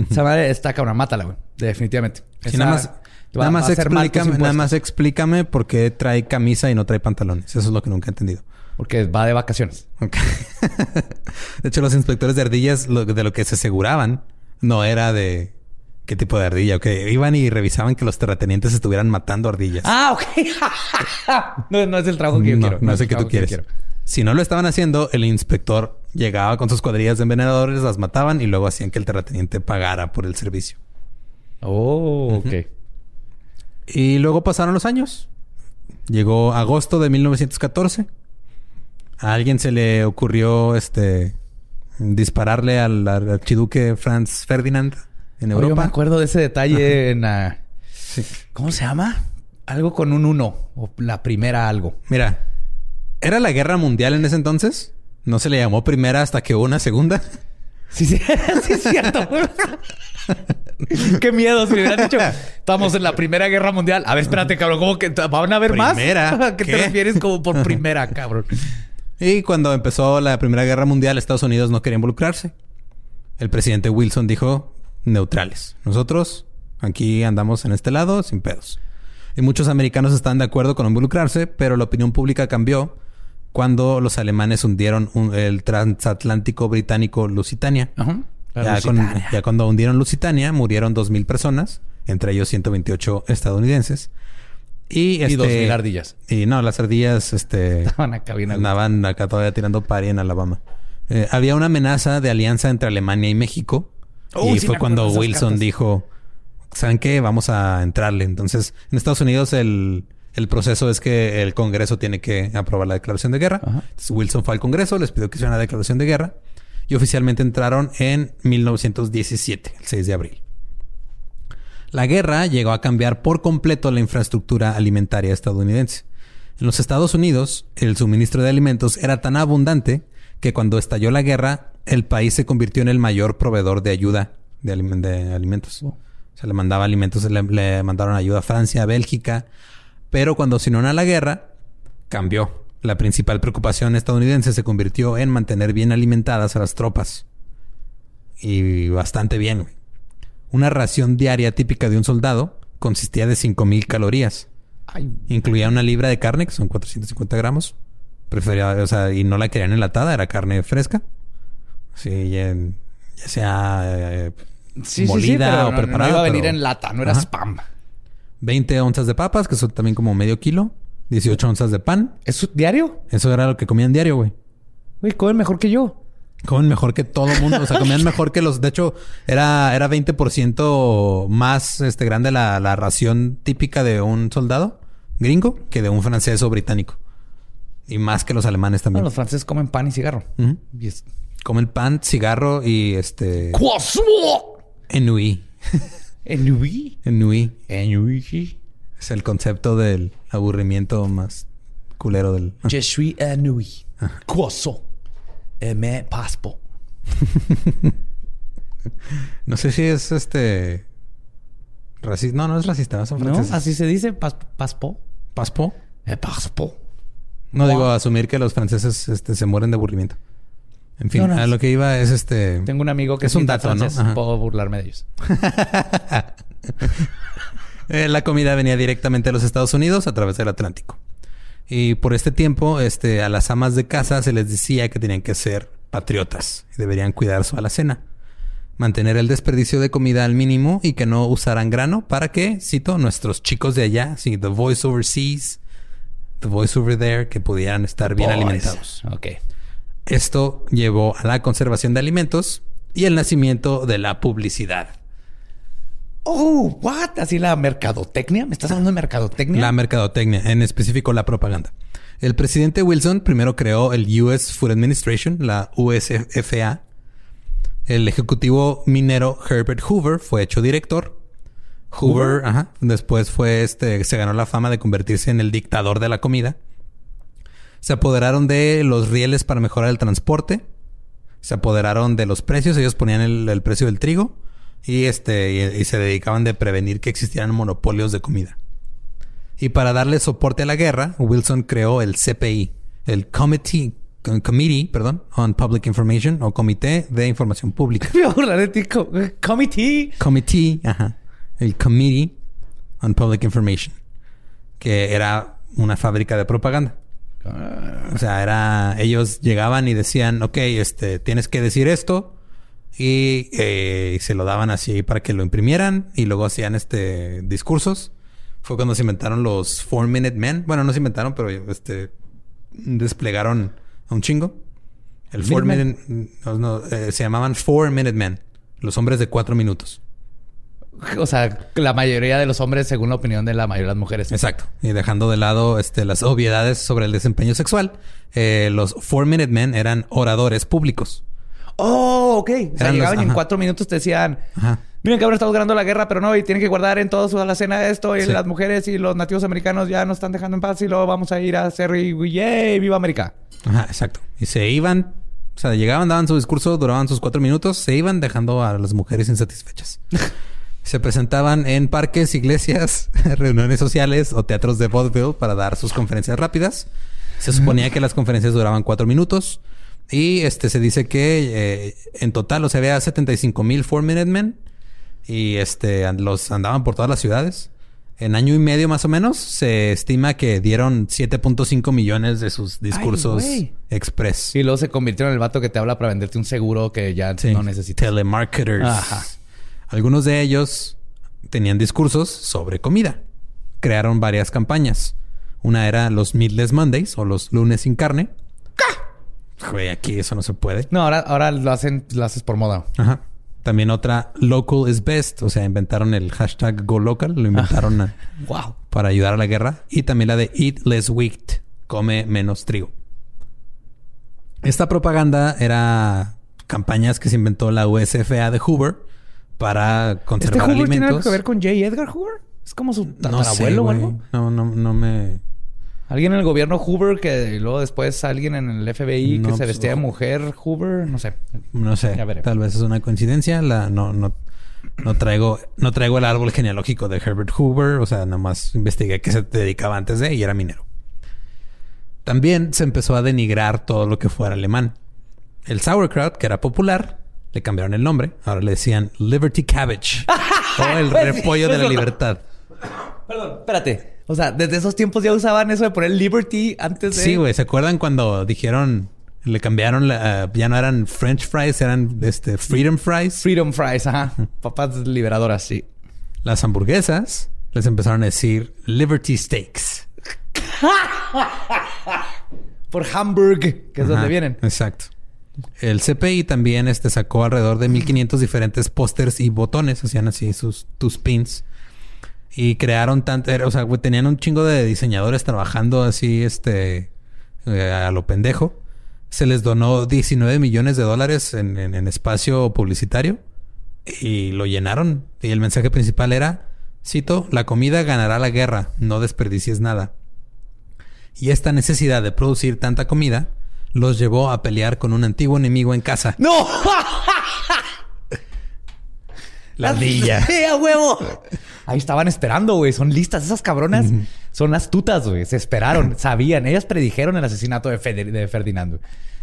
Esa madre está cabrón, mátala, güey. Definitivamente. Nada más... va- Nada más, explícame, nada más explícame por qué trae camisa y no trae pantalones. Eso es lo que nunca he entendido. Porque va de vacaciones. Ok. <laughs> de hecho, los inspectores de ardillas, lo- de lo que se aseguraban, no era de qué tipo de ardilla. Que iban y revisaban que los terratenientes estuvieran matando ardillas. Ah, ok. <laughs> no, no es el trabajo que yo no, quiero. no es el el que tú quieres. si no lo estaban haciendo, el inspector llegaba con sus cuadrillas de envenenadores, las mataban y luego hacían que el terrateniente pagara por el servicio. Oh, ok. Y luego pasaron los años. Llegó agosto de 1914. A alguien se le ocurrió este dispararle al, al archiduque Franz Ferdinand en Oh, yo me Europa. acuerdo de ese detalle en la... Sí. ¿Cómo se llama? Algo con un uno. O la primera algo. Mira, ¿era la guerra mundial en ese entonces? No se le llamó primera hasta que hubo una segunda. Sí, sí, <laughs> sí es cierto. Qué miedo si le hubieran dicho. Estamos en la Primera Guerra Mundial. A ver, espérate, cabrón. ¿Cómo que van a haber más? ¿Primera? <laughs> ¿A qué, te refieres como por primera, cabrón? Y cuando empezó la Primera Guerra Mundial, Estados Unidos no quería involucrarse. El presidente Wilson dijo, neutrales. Nosotros aquí andamos en este lado sin pedos. Y muchos americanos están de acuerdo con involucrarse, pero la opinión pública cambió cuando los alemanes hundieron un- el transatlántico británico Lusitania. Ajá. Ya, con- ya cuando hundieron Lusitania, murieron 2.000 personas, entre ellos 128 estadounidenses. Y, Y este, dos mil ardillas. Y no, las ardillas, este... <laughs> Estaban acá bien. Andaban acá todavía tirando pari en Alabama. Eh, había una amenaza de alianza entre Alemania y México. Uy, y sí fue cuando Wilson dijo, ¿saben qué? Vamos a entrarle. Entonces, en Estados Unidos el, el proceso es que el Congreso tiene que aprobar la declaración de guerra. Ajá. Entonces, Wilson fue al Congreso, les pidió que hicieran la declaración de guerra. Y oficialmente entraron en 1917, el 6 de abril. La guerra llegó a cambiar por completo la infraestructura alimentaria estadounidense. En los Estados Unidos, el suministro de alimentos era tan abundante que cuando estalló la guerra, el país se convirtió en el mayor proveedor de ayuda de, aliment- de alimentos. O sea, le mandaba alimentos, le, le mandaron ayuda a Francia, a Bélgica. Pero cuando se unió a la guerra, cambió. La principal preocupación estadounidense se convirtió en mantener bien alimentadas a las tropas. Y bastante bien. güey. Una ración diaria típica de un soldado consistía de 5.000 calorías. Ay, Incluía una libra de carne, que son 450 gramos, Prefería, o sea, y no la querían enlatada, era carne fresca. Sí, ya, ya sea eh, Sí, molida sí, sí, pero o no- preparada. No iba a venir pero en lata, no era Ajá. spam. 20 onzas de papas, que son también como medio kilo. 18 onzas de pan. ¿Es su diario? Eso era lo que comían diario, güey. Güey, comen mejor que yo. Comen mejor que todo el mundo. O sea, comían mejor que los... De hecho, era, era 20% más este, grande la, la ración típica de un soldado gringo que de un francés o británico. Y más que los alemanes también. los franceses comen pan y cigarro. Comen pan, cigarro y este... Ennui. Ennui. Ennui. Ennui. Es el concepto del aburrimiento más culero del... Je suis ennui. Et me paspo. <laughs> No sé si es este... Racista. No, no es racista. Son ¿No? franceses. Así se dice. Pas- paspo. ¿Paspo? Paspo. No digo asumir que los franceses este, se mueren de aburrimiento. En fin, No, no. a lo que iba es este... Tengo un amigo que Es un dato, ¿no? francés. Ajá. Puedo burlarme de ellos. <laughs> Eh, la comida venía directamente de los Estados Unidos a través del Atlántico. Y por este tiempo, este, a las amas de casa se les decía que tenían que ser patriotas y deberían cuidar su alacena. Mantener el desperdicio de comida al mínimo y que no usaran grano para que, cito, nuestros chicos de allá, sí, the voice overseas, the voice over there, que pudieran estar bien Boys. alimentados. Ok. Esto llevó a la conservación de alimentos y el nacimiento de la publicidad. Oh, what? Así la mercadotecnia. ¿Me estás hablando de mercadotecnia? La mercadotecnia, en específico la propaganda. El presidente Wilson primero creó el US Food Administration, la USFA. El ejecutivo minero Herbert Hoover fue hecho director. Hoover, ajá, después fue este, se ganó la fama de convertirse en el dictador de la comida. Se apoderaron de los rieles para mejorar el transporte. Se apoderaron de los precios. Ellos ponían el, el precio del trigo y este y, y se dedicaban de prevenir que existieran monopolios de comida. Y para darle soporte a la guerra, Wilson creó el CPI, el Committee, Committee, perdón, on Public Information o Comité de Información Pública. <laughs> Me voy a de ti. co- Committee. Committee, ajá, el Committee on Public Information, que era una fábrica de propaganda. O sea, era ellos llegaban y decían, ok, este, tienes que decir esto y, eh, se lo daban así para que lo imprimieran y luego hacían este discursos. Fue cuando se inventaron los Four Minute Men. Bueno, no se inventaron, pero este desplegaron a un chingo. El Four. Minute, no, no, eh, se llamaban Four Minute Men, los hombres de cuatro minutos. O sea, la mayoría de los hombres, según la opinión de la mayoría de las mujeres. Exacto. Y dejando de lado este, las obviedades sobre el desempeño sexual, eh, los Four Minute Men eran oradores públicos. Oh, ok. O sea, los- llegaban y en cuatro minutos te decían... Ajá. Miren que ahora estamos ganando la guerra, pero no, y tienen que guardar en todo su alacena esto, y Sí. las mujeres y los nativos americanos ya nos están dejando en paz y luego vamos a ir a hacer y ¡yay! ¡Viva América! Ajá, exacto. Y se iban, o sea, llegaban, daban su discurso, duraban sus cuatro minutos, se iban dejando a las mujeres insatisfechas. <laughs> se presentaban en parques, iglesias, <laughs> reuniones sociales o teatros de vaudeville para dar sus conferencias rápidas. Se suponía que las conferencias duraban cuatro minutos. Y este se dice que eh, en total, o sea, había 75 mil Four Minute Men. Y este los andaban por todas las ciudades. En año y medio más o menos, se estima que dieron 7.5 millones de sus discursos express. Y luego se convirtió en el vato que te habla para venderte un seguro que ya Sí. no necesitas. Telemarketers. Ajá. Algunos de ellos tenían discursos sobre comida. Crearon varias campañas. Una era los Meatless Mondays o los lunes sin carne. Güey, aquí eso no se puede. No, ahora, ahora lo hacen, lo haces por moda. Ajá. También otra, local is best. O sea, inventaron el hashtag go local. Lo inventaron a- <laughs> Wow. para ayudar a la guerra. Y también la de eat less wheat. Come menos trigo. Esta propaganda era campañas que se inventó la USFA de Hoover para ¿Este conservar Hoover tiene algo alimentos. que ver con J. Edgar Hoover? Es como su no sé, tatarabuelo o güey. algo. No, no, no me... Alguien en el gobierno Hoover que luego después alguien en el FBI No, que se pues, vestía de mujer Hoover, no sé. No sé. Ya veré. Tal vez es una coincidencia. La, no, no, no traigo, no traigo el árbol genealógico de Herbert Hoover. O sea, nada más investigué que se dedicaba antes de y era minero. También se empezó a denigrar todo lo que fuera alemán. El sauerkraut, que era popular, le cambiaron el nombre. Ahora le decían Liberty Cabbage <laughs> o el repollo de la libertad. Perdón, espérate. O sea, desde esos tiempos ya usaban eso de poner Liberty antes de. Sí, güey. ¿Se acuerdan cuando dijeron, le cambiaron, la, ya no eran French fries, eran este, Freedom fries? Freedom Fries, ajá. Papas liberadoras, sí. Las hamburguesas les empezaron a decir Liberty Steaks. <laughs> Por Hamburg, que es donde vienen. Exacto. El CPI también este, sacó alrededor de 1500 diferentes pósters y botones, hacían así sus tus pins. Y crearon tanto, era- o sea, tenían un chingo de diseñadores trabajando así, este, eh, a lo pendejo. Se les donó 19 millones de dólares en espacio publicitario y lo llenaron. Y el mensaje principal era, cito, la comida ganará la guerra, no desperdicies nada. Y esta necesidad de producir tanta comida los llevó a pelear con un antiguo enemigo en casa. ¡No! <laughs> La ardilla. <laughs> ¡Sí, a huevo! Ahí estaban esperando, güey. Son listas. Esas cabronas son astutas, güey. Se esperaron, <laughs> sabían. Ellas predijeron el asesinato de, Fede- de Ferdinand, güey.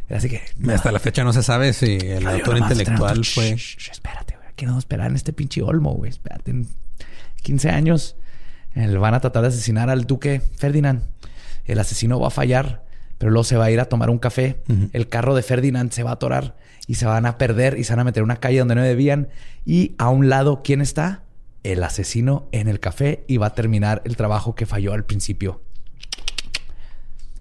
Era así que... Hasta la fecha no se sabe si el Ay, autor intelectual fue... Shh, shh, espérate, güey. Aquí no esperar en este pinche olmo, güey. Espérate. En 15 años eh, van a tratar de asesinar al duque Ferdinand. El asesino va a fallar, pero luego se va a ir a tomar un café. El carro de Ferdinand se va a atorar y se van a perder y se van a meter en una calle donde no debían. Y a un lado, ¿quién está? El asesino en el café y va a terminar el trabajo que falló al principio.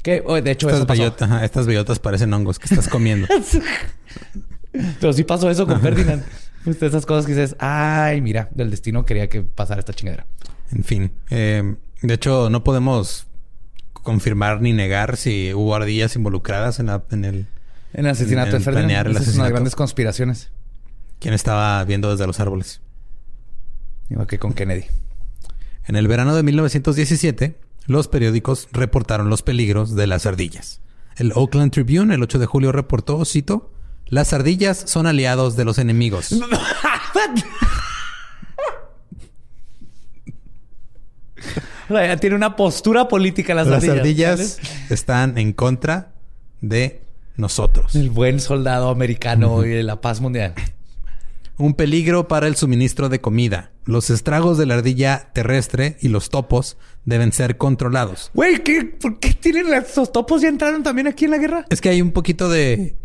Que, oh, de hecho, Estas, eso pasó. bellotas, ajá, estas bellotas parecen hongos que estás comiendo. <laughs> Pero sí pasó eso con Ferdinand. Pues de esas cosas que dices, ay, mira, del destino quería que pasara esta chingadera. En fin. eh, de hecho, no podemos confirmar ni negar si hubo ardillas involucradas en, la- en el... En el asesinato En de Ferdinand. Esa es una de las asesinato. grandes conspiraciones. ¿Quién estaba viendo desde los árboles? Igual que con Kennedy. En el verano de 1917, los periódicos reportaron los peligros de las ardillas. El Oakland Tribune el 8 de julio reportó, cito, las ardillas son aliados de los enemigos. <laughs> Tiene una postura política las, Las ardillas. ardillas están en contra de nosotros. El buen soldado americano y de la paz mundial. Un peligro para el suministro de comida. Los estragos de la ardilla terrestre y los topos deben ser controlados. Güey, ¿qué, ¿por qué tienen estos topos ya entraron también aquí en la guerra? Es que hay un poquito de...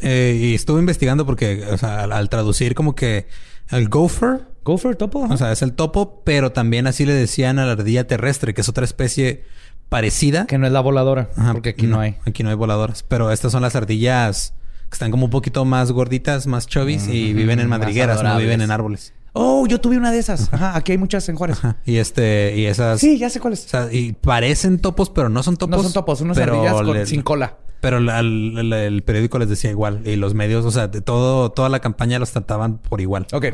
eh, y estuve investigando porque, o sea, al, al traducir como que el gopher, Gopher, topo. o sea, es el topo, pero también así le decían a la ardilla terrestre, que es otra especie parecida. que no es la voladora. Ajá, porque aquí no, hay. Aquí no hay voladoras. Pero estas son las ardillas que están como un poquito más gorditas, más chovis y viven en madrigueras, no viven en árboles. Oh, yo tuve una de esas. Ajá, aquí hay muchas en Juárez. Ajá. Y este, y esas. Sí, ya sé cuáles. O sea, y parecen topos, pero no son topos. no son topos, unas ardillas con- le- sin cola. Pero la- el periódico les decía igual. Y los medios, o sea, de todo, toda la campaña los trataban por igual. Ok.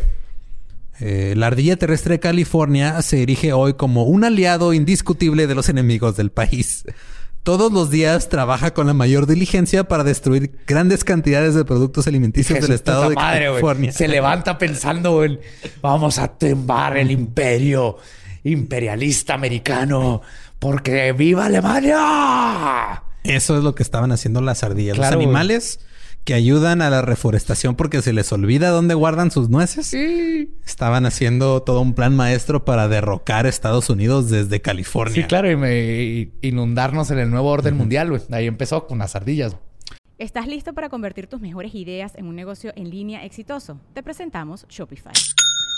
Eh, la ardilla terrestre de California se erige hoy como un aliado indiscutible de los enemigos del país. Todos los días trabaja con la mayor diligencia para destruir grandes cantidades de productos alimenticios Jesús, del estado de madre. California. Se levanta pensando en vamos a tumbar el imperio imperialista americano porque viva Alemania. Eso es lo que estaban haciendo las ardillas. Claro, los animales que ayudan a la reforestación porque se les olvida dónde guardan sus nueces. Sí. Estaban haciendo todo un plan maestro para derrocar a Estados Unidos desde California. Sí, claro, y, me- y inundarnos en el nuevo orden mundial, güey. Ahí empezó con las ardillas. ¿Estás listo para convertir tus mejores ideas en un negocio en línea exitoso? Te presentamos Shopify.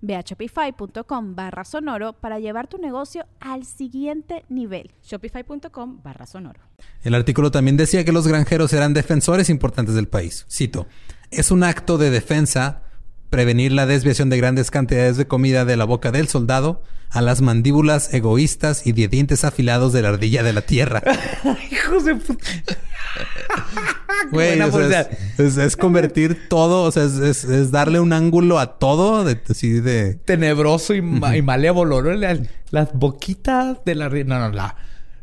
Ve a shopify.com barra sonoro para llevar tu negocio al siguiente nivel. Shopify.com barra sonoro. El artículo también decía que los granjeros eran defensores importantes del país. Cito, es un acto de defensa prevenir la desviación de grandes cantidades de comida de la boca del soldado a las mandíbulas egoístas y de dientes afilados de la ardilla de la tierra. <laughs> Hijos de puta. <laughs> Güey, buena o sea, publicidad. es, es- es convertir todo, o sea, es, es- darle un ángulo a todo, de, así de... Tenebroso y, ma- y malévolo, ¿no? La- Las, boquitas de la... No, no, la...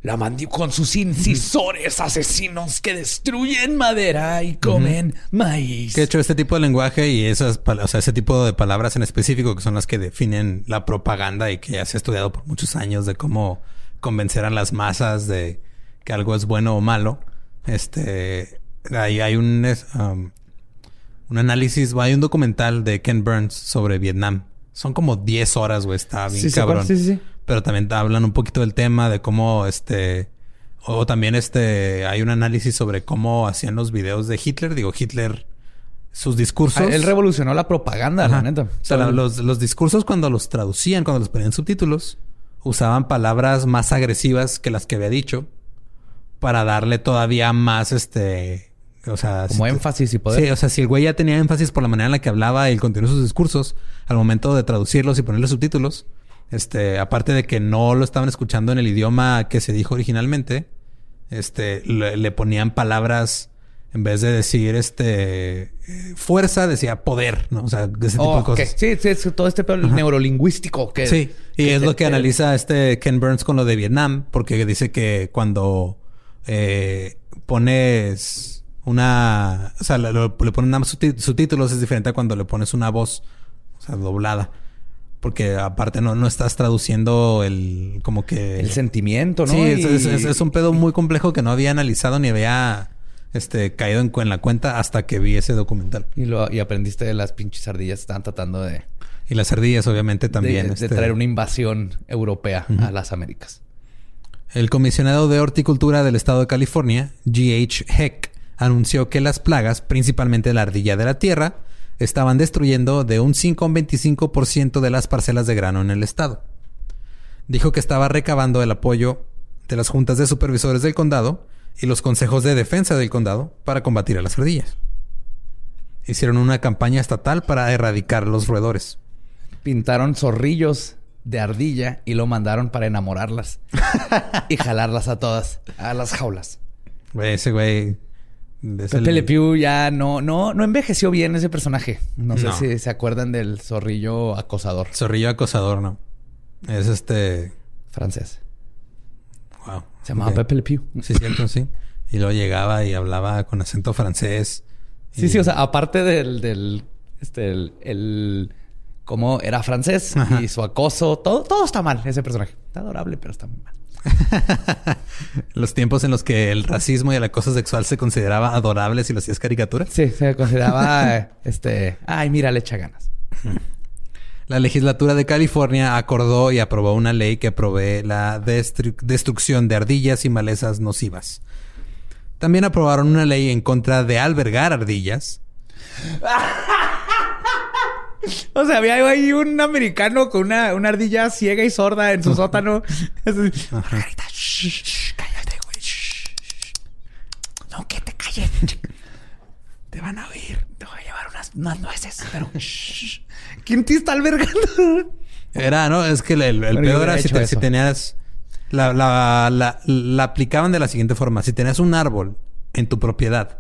La mandí con sus incisores asesinos que destruyen madera y comen maíz. Que de hecho este tipo de lenguaje y esas, o sea, ese tipo de palabras en específico que son las que definen la propaganda y que ya se ha estudiado por muchos años de cómo convencer a las masas de que algo es bueno o malo. Este, ahí hay un, um, un análisis, hay un documental de Ken Burns sobre Vietnam. Son como 10 horas, güey, está bien sí, cabrón. sí, sí, sí. Pero también hablan un poquito del tema de cómo este o también este hay un análisis sobre cómo hacían los videos de Hitler, digo Hitler sus discursos. Ah, Él revolucionó la propaganda, Ajá. la neta. O sea, los, los discursos cuando los traducían, cuando los ponían subtítulos, usaban palabras más agresivas que las que había dicho para darle todavía más este, o sea, Como si- énfasis y poder. Sí, o sea, si el güey ya tenía énfasis por la manera en la que hablaba y el contenido de sus discursos, al momento de traducirlos y ponerle subtítulos, este, aparte de que no lo estaban escuchando en el idioma que se dijo originalmente, este, le, le ponían palabras en vez de decir este fuerza, decía poder, ¿no? O sea, ese tipo Oh, de cosas. Sí, sí, es todo este pedo neurolingüístico que... Sí, y es te- lo que te- analiza este Ken Burns con lo de Vietnam, porque dice que cuando eh, pones una, o sea, le, le ponen nada más subtítulos es diferente a cuando le pones una voz, o sea, doblada, porque aparte no, no estás traduciendo el, como que El sentimiento, ¿no? Sí, es, Y- es- es- es un pedo muy complejo que no había analizado ni había este caído en, la cuenta hasta que vi ese documental. Y, lo, y aprendiste de las pinches ardillas. Estaban tratando de, Y las ardillas, obviamente, también. de, de este, traer una invasión europea a las Américas. El comisionado de horticultura del estado de California, G.H. Heck, anunció que las plagas, principalmente la ardilla de la tierra, estaban destruyendo de un 5 a un 25% de las parcelas de grano en el estado. Dijo que estaba recabando el apoyo de las juntas de supervisores del condado y los consejos de defensa del condado para combatir a las ardillas. Hicieron una campaña estatal para erradicar los roedores. Pintaron zorrillos de ardilla y lo mandaron para enamorarlas <laughs> y jalarlas a todas a las jaulas. Güey, ese güey... Pepe el- Le Pew ya no, no, no envejeció bien ese personaje. No sé si se acuerdan del zorrillo acosador Zorrillo acosador, ¿no? Es este... francés. Wow. Se llamaba. Pepe Le Pew. Sí, cierto, sí. Y luego llegaba y hablaba con acento francés. Sí, Y- sí, o sea, aparte del, del este, el, el- cómo era francés Ajá. y su acoso, todo, todo está mal ese personaje. Está adorable, pero está muy mal. <laughs> Los tiempos en los que el racismo y el acoso sexual se consideraba adorable si lo hacías caricatura. Sí, se consideraba <laughs> este, ay, mira, le echa ganas. <clears throat> La legislatura de California acordó y aprobó una ley que provee la destru- destrucción de ardillas y malezas nocivas. También aprobaron una ley en contra de albergar ardillas. <laughs> <laughs> O sea, había ahí un americano con una, una ardilla ciega y sorda en su sótano. <laughs> Margarita, <laughs> shh, shh, cállate, güey. shh, shh. No, que te calles. Te van a oír. Te voy a llevar unas, unas nueces, pero... shh. ¿Quién te está albergando? Era, ¿no? Es que el, peor era si, te- si tenías... La, la, la, la aplicaban de la siguiente forma. Si tenías un árbol en tu propiedad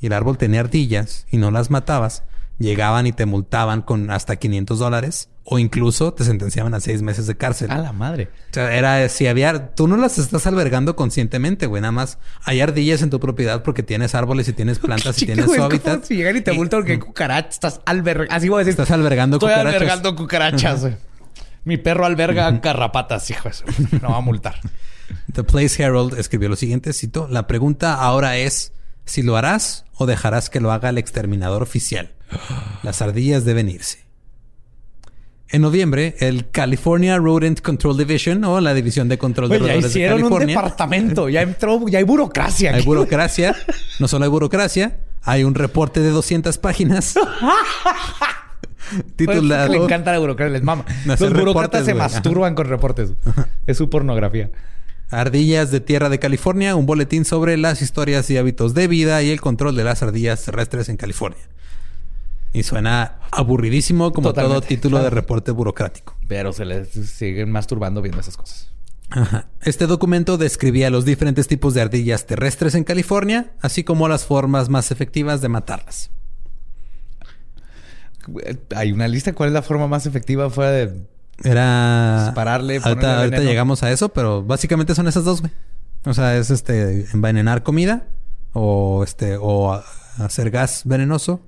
y el árbol tenía ardillas y no las matabas, llegaban y te multaban con hasta 500 dólares o incluso te sentenciaban a seis meses de cárcel. A la madre. O sea, era si había... Tú no las estás albergando conscientemente, güey. Nada más hay ardillas en tu propiedad porque tienes árboles y tienes plantas y <laughs> tienes güey, su ¿cómo hábitat. Si llegan y te multan porque hay cucarachas, estás albergando. Así voy a decir. Estás albergando Estoy cucarachas. albergando cucarachas, güey. Mi perro alberga garrapatas, hijo de su- No va a multar. <laughs> The Place Herald escribió lo siguiente, cito, la pregunta ahora es si lo harás o dejarás que lo haga el exterminador oficial. Las ardillas deben irse. En noviembre, el California Rodent Control Division o la División de Control de Roedores de hicieron un California. departamento. Ya entró, ya hay burocracia. Hay burocracia. No solo hay burocracia, hay un reporte de 200 páginas. <laughs> titulado Le encanta la burocracia, les mama. No, Los burócratas se masturban con reportes. Es su pornografía. Ardillas de Tierra de California, un boletín sobre las historias y hábitos de vida y el control de las ardillas terrestres en California. Y suena aburridísimo como todo título de reporte burocrático. Pero se les siguen masturbando viendo esas cosas. Ajá. Este documento describía los diferentes tipos de ardillas terrestres en California, así como las formas más efectivas de matarlas. Hay una lista. ¿Cuál es la forma más efectiva fuera de Era. Dispararle, ponerle Ahorita, llegamos a eso, pero básicamente son esas dos, güey. O sea, es este envenenar comida o este o a- hacer gas venenoso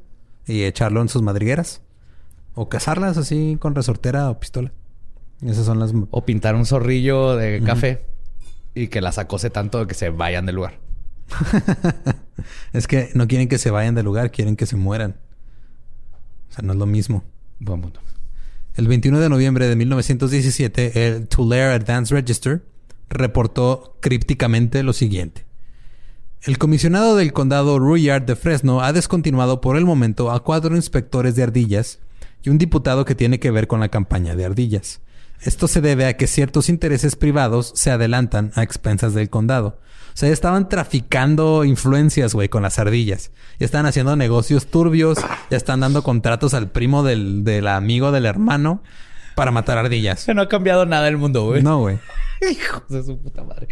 y echarlo en sus madrigueras o cazarlas así con resortera o pistola. Esas son las o pintar un zorrillo de café y que las acose tanto que se vayan del lugar? <laughs> es que no quieren que se vayan del lugar, quieren que se mueran. O sea, no es lo mismo. Buen punto. El 21 de noviembre de 1917, el Tulare Advance Register reportó crípticamente lo siguiente. El comisionado del condado Ruyard de Fresno ha descontinuado por el momento a cuatro inspectores de ardillas y un diputado que tiene que ver con la campaña de ardillas. Esto se debe a que ciertos intereses privados se adelantan a expensas del condado. O sea, ya estaban traficando influencias, güey, con las ardillas. Ya estaban haciendo negocios turbios. Ya están dando contratos al primo del, del amigo del hermano para matar ardillas. No ha cambiado nada el mundo, güey. No, güey. <laughs> Hijos de su puta madre.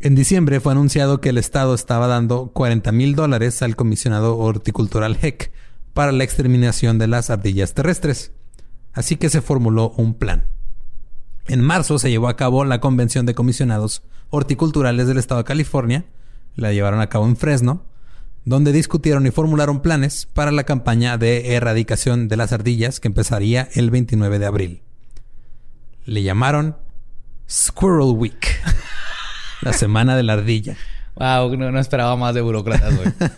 En diciembre fue anunciado que el Estado estaba dando 40 mil dólares al comisionado horticultural Heck para la exterminación de las ardillas terrestres. Así que se formuló un plan. En marzo se llevó a cabo la Convención de Comisionados Horticulturales del Estado de California. La llevaron a cabo en Fresno, donde discutieron y formularon planes para la campaña de erradicación de las ardillas que empezaría el 29 de abril. Le llamaron Squirrel Week. <laughs> La semana de la ardilla. Wow, no, no esperaba más de burócratas, güey. <laughs>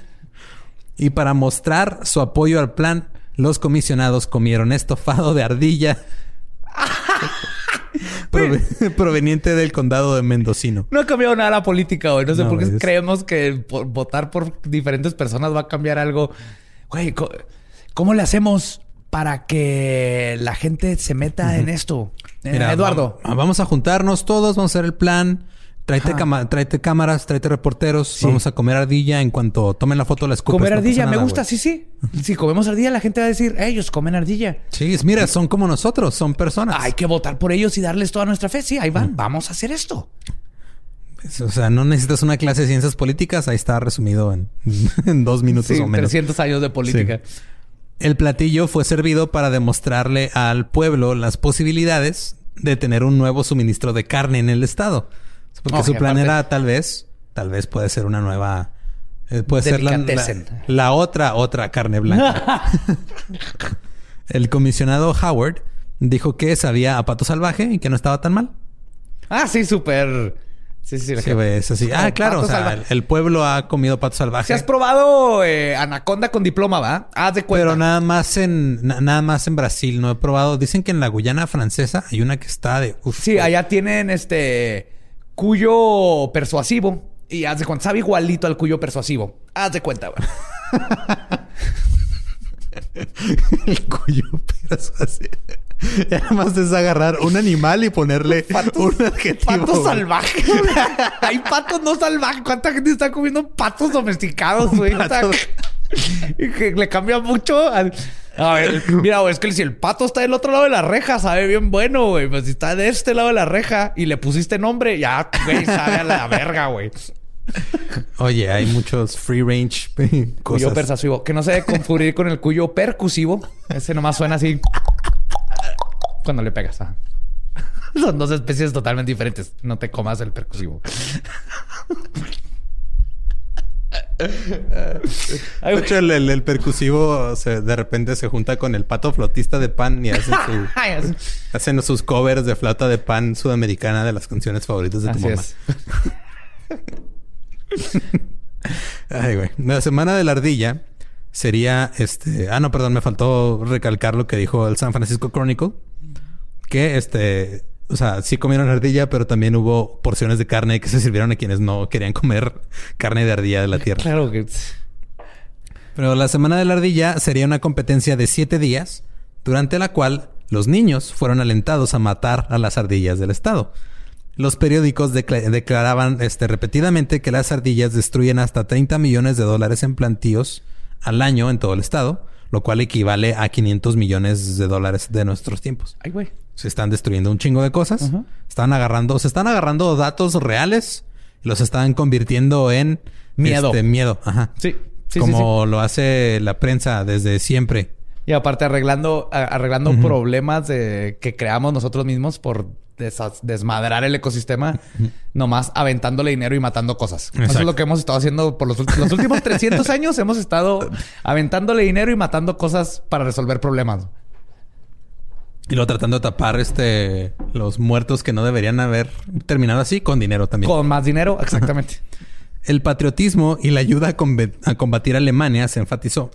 Y para mostrar su apoyo al plan, los comisionados comieron estofado de ardilla <laughs> <laughs> <laughs> proveniente del condado de Mendocino. No ha cambiado nada la política, güey. No sé No, por qué es- creemos que por votar por diferentes personas va a cambiar algo. Güey, ¿cómo le hacemos para que la gente se meta en esto? Eh, Mira, Eduardo. va- vamos a juntarnos todos, vamos a hacer el plan. Tráete, cama- tráete cámaras, tráete reporteros. Vamos a comer ardilla en cuanto tomen la foto la escupes. Comer no ardilla, me gusta, güey. sí, sí. Si comemos ardilla, la gente va a decir, ellos comen ardilla. Sí, mira, son como nosotros, son personas. Hay que votar por ellos y darles toda nuestra fe. Sí, ahí van, vamos a hacer esto. O sea, no necesitas una clase de ciencias políticas, ahí está resumido en, <laughs> en dos minutos Sí, o menos. 300 años de política. El platillo fue servido para demostrarle al pueblo las posibilidades de tener un nuevo suministro de carne en el estado. Porque su plan aparte- era tal vez, tal vez puede ser una nueva, eh, puede ser la, la- Delicatessen. la otra, otra carne blanca. <laughs> el comisionado Howard dijo que sabía a pato salvaje y que no estaba tan mal. Ah, sí, súper. Sí, sí, sí. Es así. Ah, claro, o sea, el, el pueblo ha comido pato salvaje. Si has probado eh, anaconda con diploma, ¿va? Haz de cuenta. Pero nada más en na- nada más en Brasil no he probado. Dicen que en la Guyana francesa hay una que está de uf, Sí, allá tienen este cuyo persuasivo. Y haz de cuenta, sabe igualito al cuyo persuasivo. Haz de cuenta, güey. <laughs> el cuyo persuasivo. Nada más es agarrar un animal y ponerle <laughs> un adjetivo. Patos salvajes. güey. Hay patos no salvajes. ¿Cuánta gente está comiendo patos domesticados, güey? <laughs> Que le cambia mucho. al- A ver, mira, güey, es que si el pato está del otro lado de la reja, sabe bien bueno, güey. Pues si está de este lado de la reja y le pusiste nombre, ya, güey, sabe a la verga, güey. Oye, hay muchos free range Cuyo cosas. persuasivo. Que no se debe confundir con el cuyo percusivo. Ese nomás suena así. Cuando le pegas. ajá. Son dos especies totalmente diferentes. No te comas el percusivo. Ay, De hecho, el, el- el percusivo se- de repente se junta con el pato flotista de pan y <laughs> hacen, su- sus covers de flauta de pan sudamericana de las canciones favoritas de tu mamá. es. <laughs> Ay, güey. La semana de la ardilla sería este. Ah, no, perdón, me faltó recalcar lo que dijo el San Francisco Chronicle. Que este. O sea, sí comieron ardilla, pero también hubo porciones de carne que se sirvieron a quienes no querían comer <laughs> carne de ardilla de la tierra. Claro que... Pero la semana de la ardilla sería una competencia de siete días, durante la cual los niños fueron alentados a matar a las ardillas del estado. Los periódicos decla- declaraban este, repetidamente que las ardillas destruyen hasta 30 millones de dólares en plantíos al año en todo el estado, lo cual equivale a 500 millones de dólares de nuestros tiempos. Ay, güey. Se están destruyendo un chingo de cosas. Están agarrando, se están agarrando datos reales y los están convirtiendo en Miedo. este, miedo. Ajá. Sí. Sí, sí, Como lo hace la prensa desde siempre. Y aparte arreglando, arreglando problemas de, que creamos nosotros mismos por desmadrar el ecosistema, nomás aventándole dinero y matando cosas. Eso es lo que hemos estado haciendo por los, los últimos 300 años. Hemos estado aventándole dinero y matando cosas para resolver problemas. Y luego tratando de tapar este los muertos que no deberían haber terminado así con dinero también. Con más dinero, exactamente. El patriotismo y la ayuda a, combatir a Alemania se enfatizó.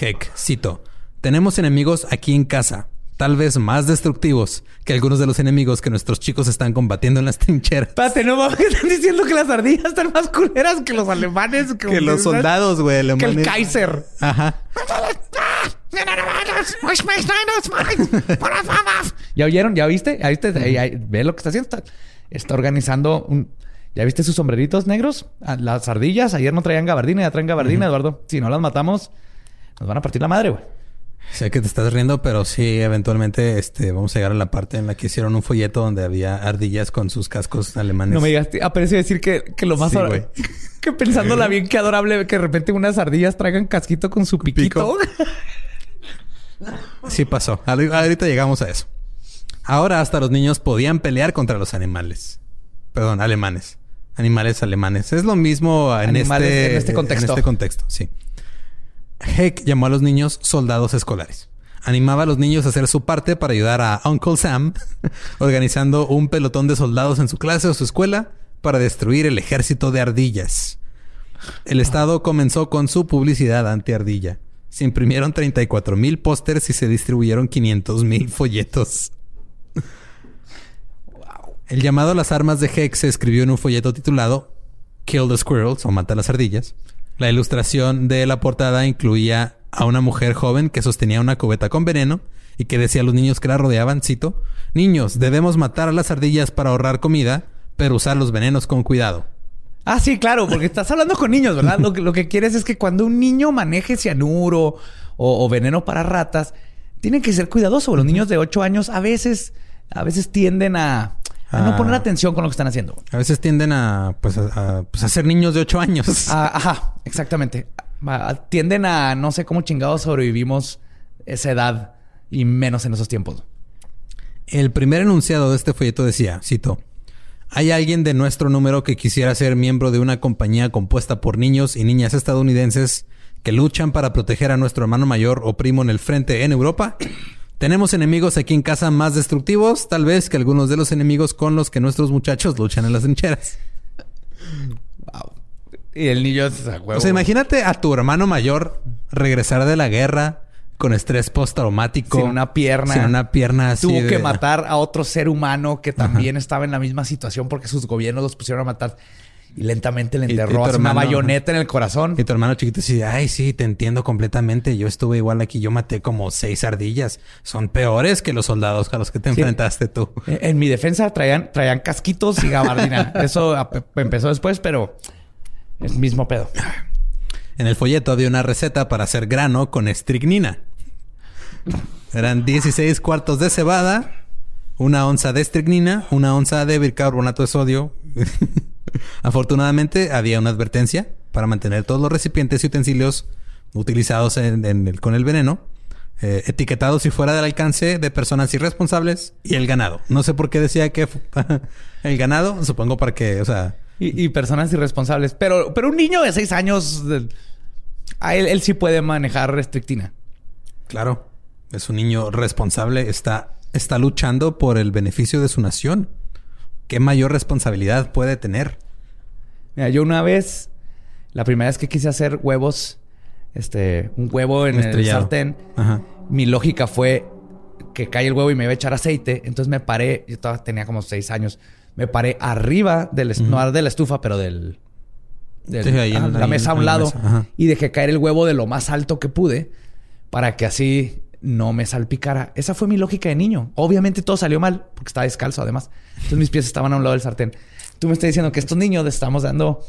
Heck, cito, tenemos enemigos aquí en casa, tal vez más destructivos que algunos de los enemigos que nuestros chicos están combatiendo en las trincheras. Espérate, no mames, <laughs> están diciendo que las ardillas están más culeras que los alemanes. Que los soldados, güey, Que el. Kaiser. Ajá. <laughs> ¿Ya oyeron? ¿Ya viste? ¿Ya viste? Ahí- ahí- ¿Ve lo que está haciendo? Está, está organizando un... ¿Ya viste sus sombreritos negros? Ah, Las ardillas. Ayer no traían gabardina, ya traen gabardina, Eduardo. Si no las matamos, nos van a partir la madre, güey. Sé que te estás riendo, pero sí, eventualmente este, vamos a llegar a la parte en la que hicieron un folleto donde había ardillas con sus cascos alemanes. No me digas, aprecio decir que, que lo más... Sí, güey. <laughs> que pensándola <laughs> bien, qué adorable que de repente unas ardillas traigan casquito con su piquito. Sí pasó. Ahori- Ahorita llegamos a eso. Ahora hasta los niños podían pelear contra los animales. Perdón, alemanes. Animales alemanes. Es lo mismo en, Animales este, en este contexto. En este contexto, sí. Heck llamó a los niños soldados escolares. Animaba a los niños a hacer su parte para ayudar a Uncle Sam, <laughs> organizando un pelotón de soldados en su clase o su escuela para destruir el ejército de ardillas. El Estado comenzó con su publicidad anti-ardilla. Se imprimieron 34 mil pósters y se distribuyeron 500 mil folletos. El llamado a las armas de Heck se escribió en un folleto titulado Kill the Squirrels o Mata las ardillas. La ilustración de la portada incluía a una mujer joven que sostenía una cubeta con veneno y que decía a los niños que la rodeaban, cito, Niños, debemos matar a las ardillas para ahorrar comida, pero usar los venenos con cuidado. Ah, sí, claro, porque estás hablando con niños, ¿verdad? Lo que, lo que quieres es que cuando un niño maneje cianuro o, o veneno para ratas, tiene que ser cuidadoso. Los niños de 8 años a veces, a veces tienden a, a no Ah. poner atención con lo que están haciendo. A veces tienden a, pues, a, a- pues, a ser niños de 8 años. Ah, ajá, exactamente. Tienden a no sé cómo chingados sobrevivimos esa edad y menos en esos tiempos. El primer enunciado de este folleto decía, cito, ¿Hay alguien de nuestro número que quisiera ser miembro de una compañía compuesta por niños y niñas estadounidenses que luchan para proteger a nuestro hermano mayor o primo en el frente en Europa? <clears throat> Tenemos enemigos aquí en casa más destructivos, tal vez que algunos de los enemigos con los que nuestros muchachos luchan en las trincheras. Wow. Y el niño es a huevo. O sea, imagínate a tu hermano mayor regresar de la guerra con estrés postraumático. Sin una pierna. Sin una pierna así. Tuvo de- que matar a otro ser humano que también estaba en la misma situación porque sus gobiernos los pusieron a matar. Y lentamente le Y- y enterró una bayoneta en el corazón. Y tu hermano chiquito dice, ay, sí, te entiendo completamente. Yo estuve igual aquí. Yo maté como seis ardillas. Son peores que los soldados a los que te Sí. enfrentaste tú. En en mi defensa traían, traían casquitos y gabardina. <laughs> Eso empezó después, pero es mismo pedo. En el folleto había una receta para hacer grano con estricnina. Eran 16 cuartos de cebada, una onza de estricnina, una onza de bicarbonato de sodio. <laughs> Afortunadamente había una advertencia para mantener todos los recipientes y utensilios utilizados en- en el- con el veneno eh, etiquetados y fuera del alcance de personas irresponsables y el ganado. No sé por qué decía que <laughs> el ganado, supongo para que, o sea, Y, y personas irresponsables. Pero, pero un niño de seis años, de- a él, él sí puede manejar restrictina. Claro, es un niño responsable, está, está luchando por el beneficio de su nación. ¿Qué mayor responsabilidad puede tener? Mira, yo una vez, la primera vez que quise hacer huevos, este, un huevo en el Estrellado. sartén, Ajá. mi lógica fue que cae el huevo y me iba a echar aceite. Entonces me paré, yo todavía tenía como seis años, me paré arriba del, est- no de la estufa, pero del, del- Sí, ahí ah, en- la mesa a un la lado y dejé caer el huevo de lo más alto que pude para que así no me salpicara. Esa fue mi lógica de niño. Obviamente todo salió mal porque estaba descalzo además. Entonces mis pies estaban a un lado del sartén. Tú me estás diciendo que estos niños les estamos dando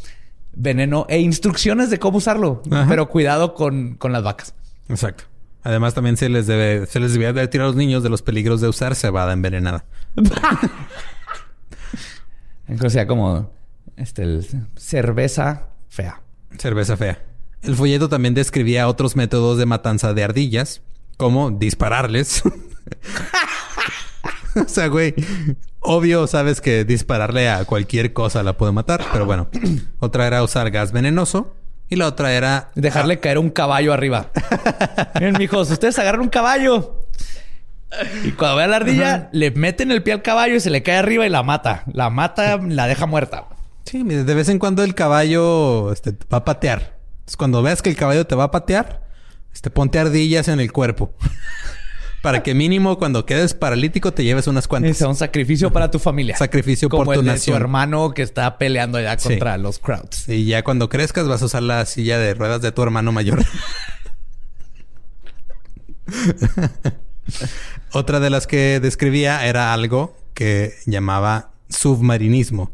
veneno e instrucciones de cómo usarlo, Ajá. pero cuidado con, con las vacas. Exacto. Además, también se les debe, se les debía advertir a los niños de los peligros de usar cebada envenenada. <laughs> O sea, como este, el- cerveza fea. Cerveza fea. El folleto también describía otros métodos de matanza de ardillas, como dispararles. <laughs> o sea, güey, obvio sabes que dispararle a cualquier cosa la puede matar, pero bueno. <clears throat> Otra era usar gas venenoso y la otra era Dejarle caer un caballo arriba. Miren, mijos, ustedes agarran un caballo. Y cuando ve a la ardilla, le meten el pie al caballo y se le cae arriba y la mata. La mata, la deja muerta. Sí, de vez en cuando el caballo este, va a patear. Entonces, cuando veas que el caballo te va a patear, este, ponte ardillas en el cuerpo. Para que mínimo cuando quedes paralítico te lleves unas Es cuantas. un sacrificio para tu familia. Sacrificio Como por tu el de nación. tu hermano que está peleando allá Sí. contra los crowds. Y ya cuando crezcas vas a usar la silla de ruedas de tu hermano mayor. <laughs> Otra de las que describía era algo que llamaba submarinismo.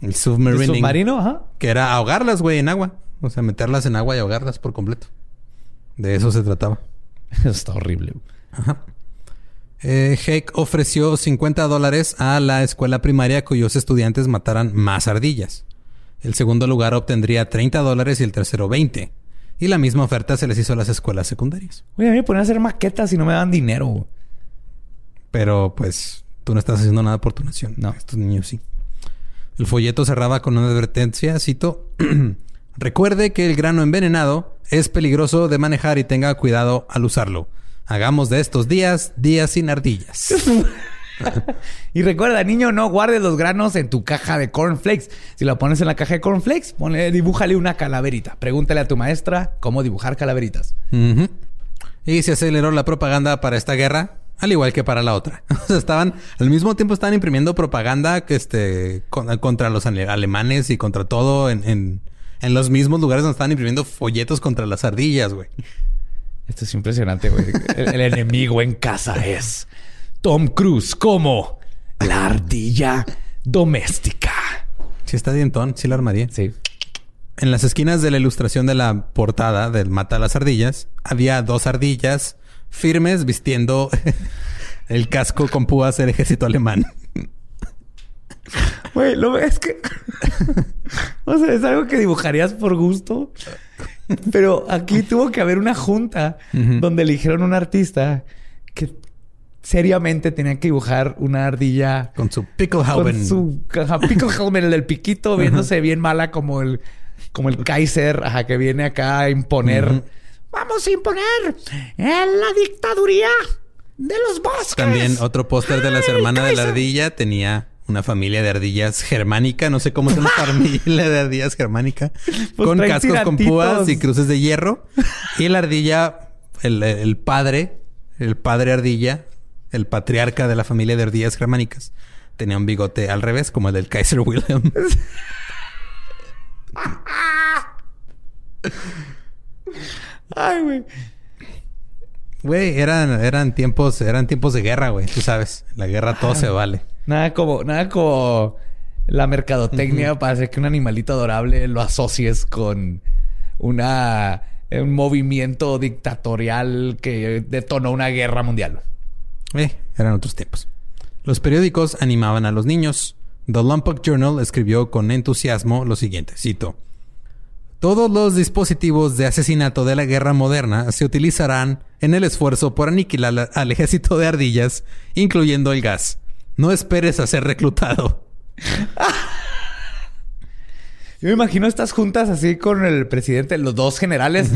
El ¿El submarining. submarino? Ajá. Que era ahogarlas, güey, en agua. O sea, meterlas en agua y ahogarlas por completo. De eso se trataba. <laughs> Está horrible. Ajá. Eh, Hake ofreció 50 dólares a la escuela primaria cuyos estudiantes mataran más ardillas. El segundo lugar obtendría 30 dólares y el tercero 20. Y la misma oferta se les hizo a las escuelas secundarias. Oye, a mí me ponen a hacer maquetas y no me dan dinero. Pero pues tú no estás haciendo nada por tu nación. No. Estos niños sí. El folleto cerraba con una advertencia, cito, <clears throat> recuerde que el grano envenenado es peligroso de manejar y tenga cuidado al usarlo. Hagamos de estos días días sin ardillas. <laughs> Y recuerda, niño, no guardes los granos en tu caja de cornflakes. Si lo pones en la caja de cornflakes, ponle, dibújale una calaverita. Pregúntale a tu maestra cómo dibujar calaveritas. Y se aceleró la propaganda para esta guerra, al igual que para la otra. <laughs> O sea, estaban, al mismo tiempo estaban imprimiendo propaganda que este, con- contra los ale- alemanes y contra todo en, en, en los mismos lugares donde estaban imprimiendo folletos contra las ardillas, güey. Esto es impresionante, güey. El, el enemigo en casa es Tom Cruise como la ardilla doméstica. Sí está dientón, sí la armaría. Sí. En las esquinas de la ilustración de la portada del Mata a las ardillas, había dos ardillas firmes vistiendo <laughs> el casco con púas del ejército alemán. Güey, lo es que. <laughs> o sea, es algo que dibujarías por gusto. Pero aquí tuvo que haber una junta donde eligieron un artista que seriamente tenía que dibujar una ardilla Con su Picklehauben. con su ajá, Picklehauben, el del piquito, viéndose bien mala como el, como el Kaiser, ajá, que viene acá a imponer. Vamos a imponer en la dictaduría de los bosques. También otro póster de las ¡Ay, hermanas de la ardilla tenía una familia de ardillas germánica. No sé cómo es <laughs> una familia de ardillas germánica. con traen cascos con púas y cruces de hierro. Y la ardilla, el, el padre, el padre ardilla, el patriarca de la familia de ardillas germánicas, tenía un bigote al revés, como el del Kaiser Wilhelm. <laughs> Ay, güey. Güey, eran, eran tiempos, eran tiempos de guerra, güey. Tú sabes, en la guerra todo se vale. Nada como, nada como la mercadotecnia para hacer que un animalito adorable lo asocies con una un movimiento dictatorial que detonó una guerra mundial. Eh, eran otros tiempos. Los periódicos animaban a los niños. The Lompoc Journal escribió con entusiasmo lo siguiente, cito. Todos los dispositivos de asesinato de la guerra moderna se utilizarán en el esfuerzo por aniquilar la- al ejército de ardillas, incluyendo el gas. No esperes a ser reclutado. <laughs> Yo me imagino estas juntas así con el presidente, los dos generales.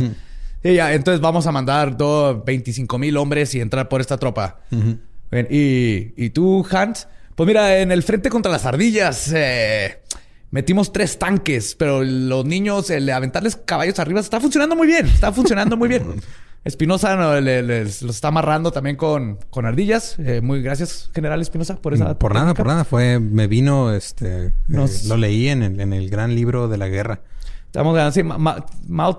Y ya, entonces vamos a mandar dos, 25 mil hombres y entrar por esta tropa. Bien, y, y tú, Hans, pues mira, en el frente contra las ardillas eh, metimos tres tanques, pero los niños, el aventarles caballos arriba está funcionando muy bien. Está funcionando muy bien. <laughs> Espinosa no, los está amarrando también con, con ardillas. Eh, muy gracias, General Espinosa, por esa. Por nada, por nada. Fue, me vino, este, Nos- eh, lo leí en el, en el gran libro de la guerra. Estamos ganando, sí, Ma- Ma- Mao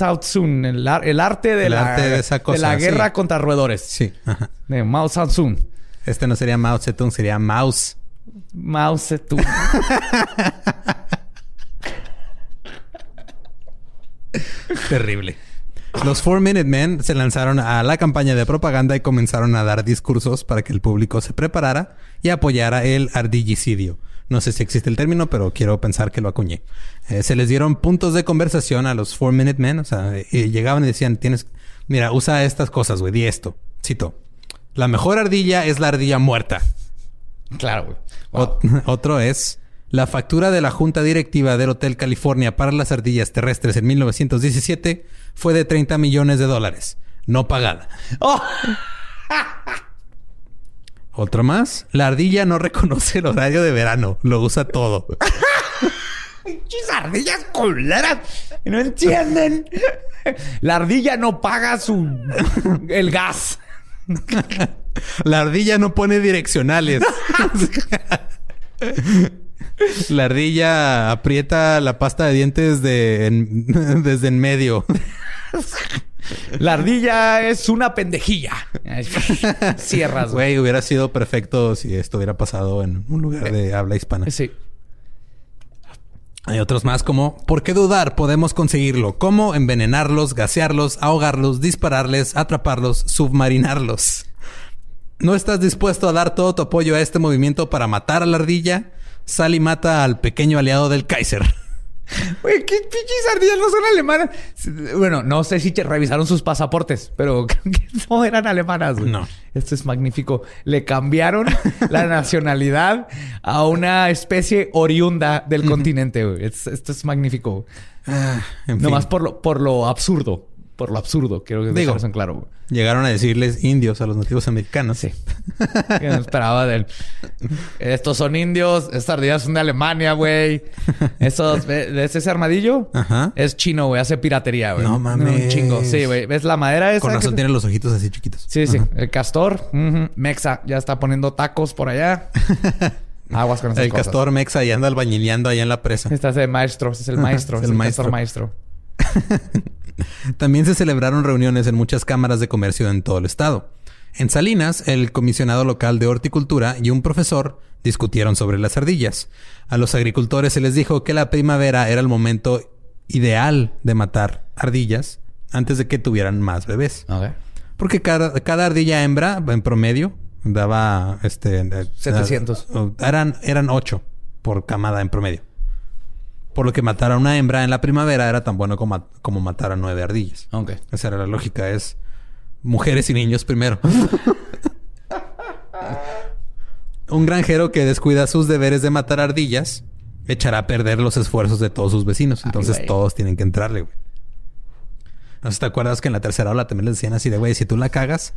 Mao Tzu, el, ar- el arte de El la, arte de esa cosa, la guerra sí. contra roedores. Sí, ajá. De Mao Tzu. Este no sería Mao Zedong, sería Mouse. Mao Zedong. Terrible. Los Four Minute Men se lanzaron a la campaña de propaganda y comenzaron a dar discursos para que el público se preparara y apoyara el ardillicidio. No sé si existe el término, pero quiero pensar que lo acuñé. Eh, se les dieron puntos de conversación a los Four Minute Men. O sea, y llegaban y decían, tienes, mira, usa estas cosas, güey, di esto. Cito. La mejor ardilla es la ardilla muerta. Claro, güey. Ot- <laughs> Otro es la factura de la Junta Directiva del Hotel California para las ardillas terrestres en 1917 fue de 30 millones de dólares, no pagada. ¡Oh! <laughs> Otro más, la ardilla no reconoce el horario de verano, lo usa todo. ¡Pinches ardillas culeras! No entienden. La ardilla no paga su... el gas. <laughs> La ardilla no pone direccionales. <laughs> La ardilla aprieta la pasta de dientes de en- <laughs> desde en medio. La ardilla es una pendejilla. Cierras, güey. Güey, hubiera sido perfecto si esto hubiera pasado en un lugar de habla hispana. Sí. Hay otros más como, ¿por qué dudar? Podemos conseguirlo. ¿Cómo? Envenenarlos, gasearlos, ahogarlos, dispararles, atraparlos, submarinarlos. ¿No estás dispuesto a dar todo tu apoyo a este movimiento para matar a la ardilla? Sal y mata al pequeño aliado del Kaiser. Güey, ¿qué pinches ardillas no son alemanas? Bueno, no sé si revisaron sus pasaportes, pero <laughs> creo que no eran alemanas, güey. No. Esto es magnífico. Le cambiaron <laughs> la nacionalidad a una especie oriunda del continente, güey. Es- esto es magnífico. En fin. Nomás por lo, por lo absurdo. Por lo absurdo, quiero que Digo. en claro, güey. Llegaron a decirles indios a los nativos americanos. Sí. <laughs> Que no esperaba de él. Estos son indios, estas ardillas son de Alemania, güey. Esos, ¿ves ese armadillo? Ajá. Es chino, güey. Hace piratería, güey. No mames. Un chingo. Sí, güey. ¿Ves la madera esa? Con razón que- tiene los ojitos así chiquitos. Sí, sí. El castor. Mexa. Ya está poniendo tacos por allá. <laughs> Aguas con esas El cosas. castor mexa y anda albañileando allá en la presa. Este es el maestro. Este es el maestro. es Es el el, maestro. castor maestro. <laughs> También se celebraron reuniones en muchas cámaras de comercio en todo el estado. En Salinas, el comisionado local de horticultura y un profesor discutieron sobre las ardillas. A los agricultores se les dijo que la primavera era el momento ideal de matar ardillas antes de que tuvieran más bebés. Porque cada, cada ardilla hembra, en promedio, daba este eh, 700. eh, eran, eran ocho por camada en promedio. Por lo que matar a una hembra en la primavera era tan bueno como, como matar a nueve ardillas. Ok. Esa era la lógica, es mujeres y niños primero. <laughs> Un granjero que descuida sus deberes de matar ardillas echará a perder los esfuerzos de todos sus vecinos. Entonces güey. todos tienen que entrarle, güey. No sé si te acuerdas que en la tercera ola también les decían así de, güey, si tú la cagas,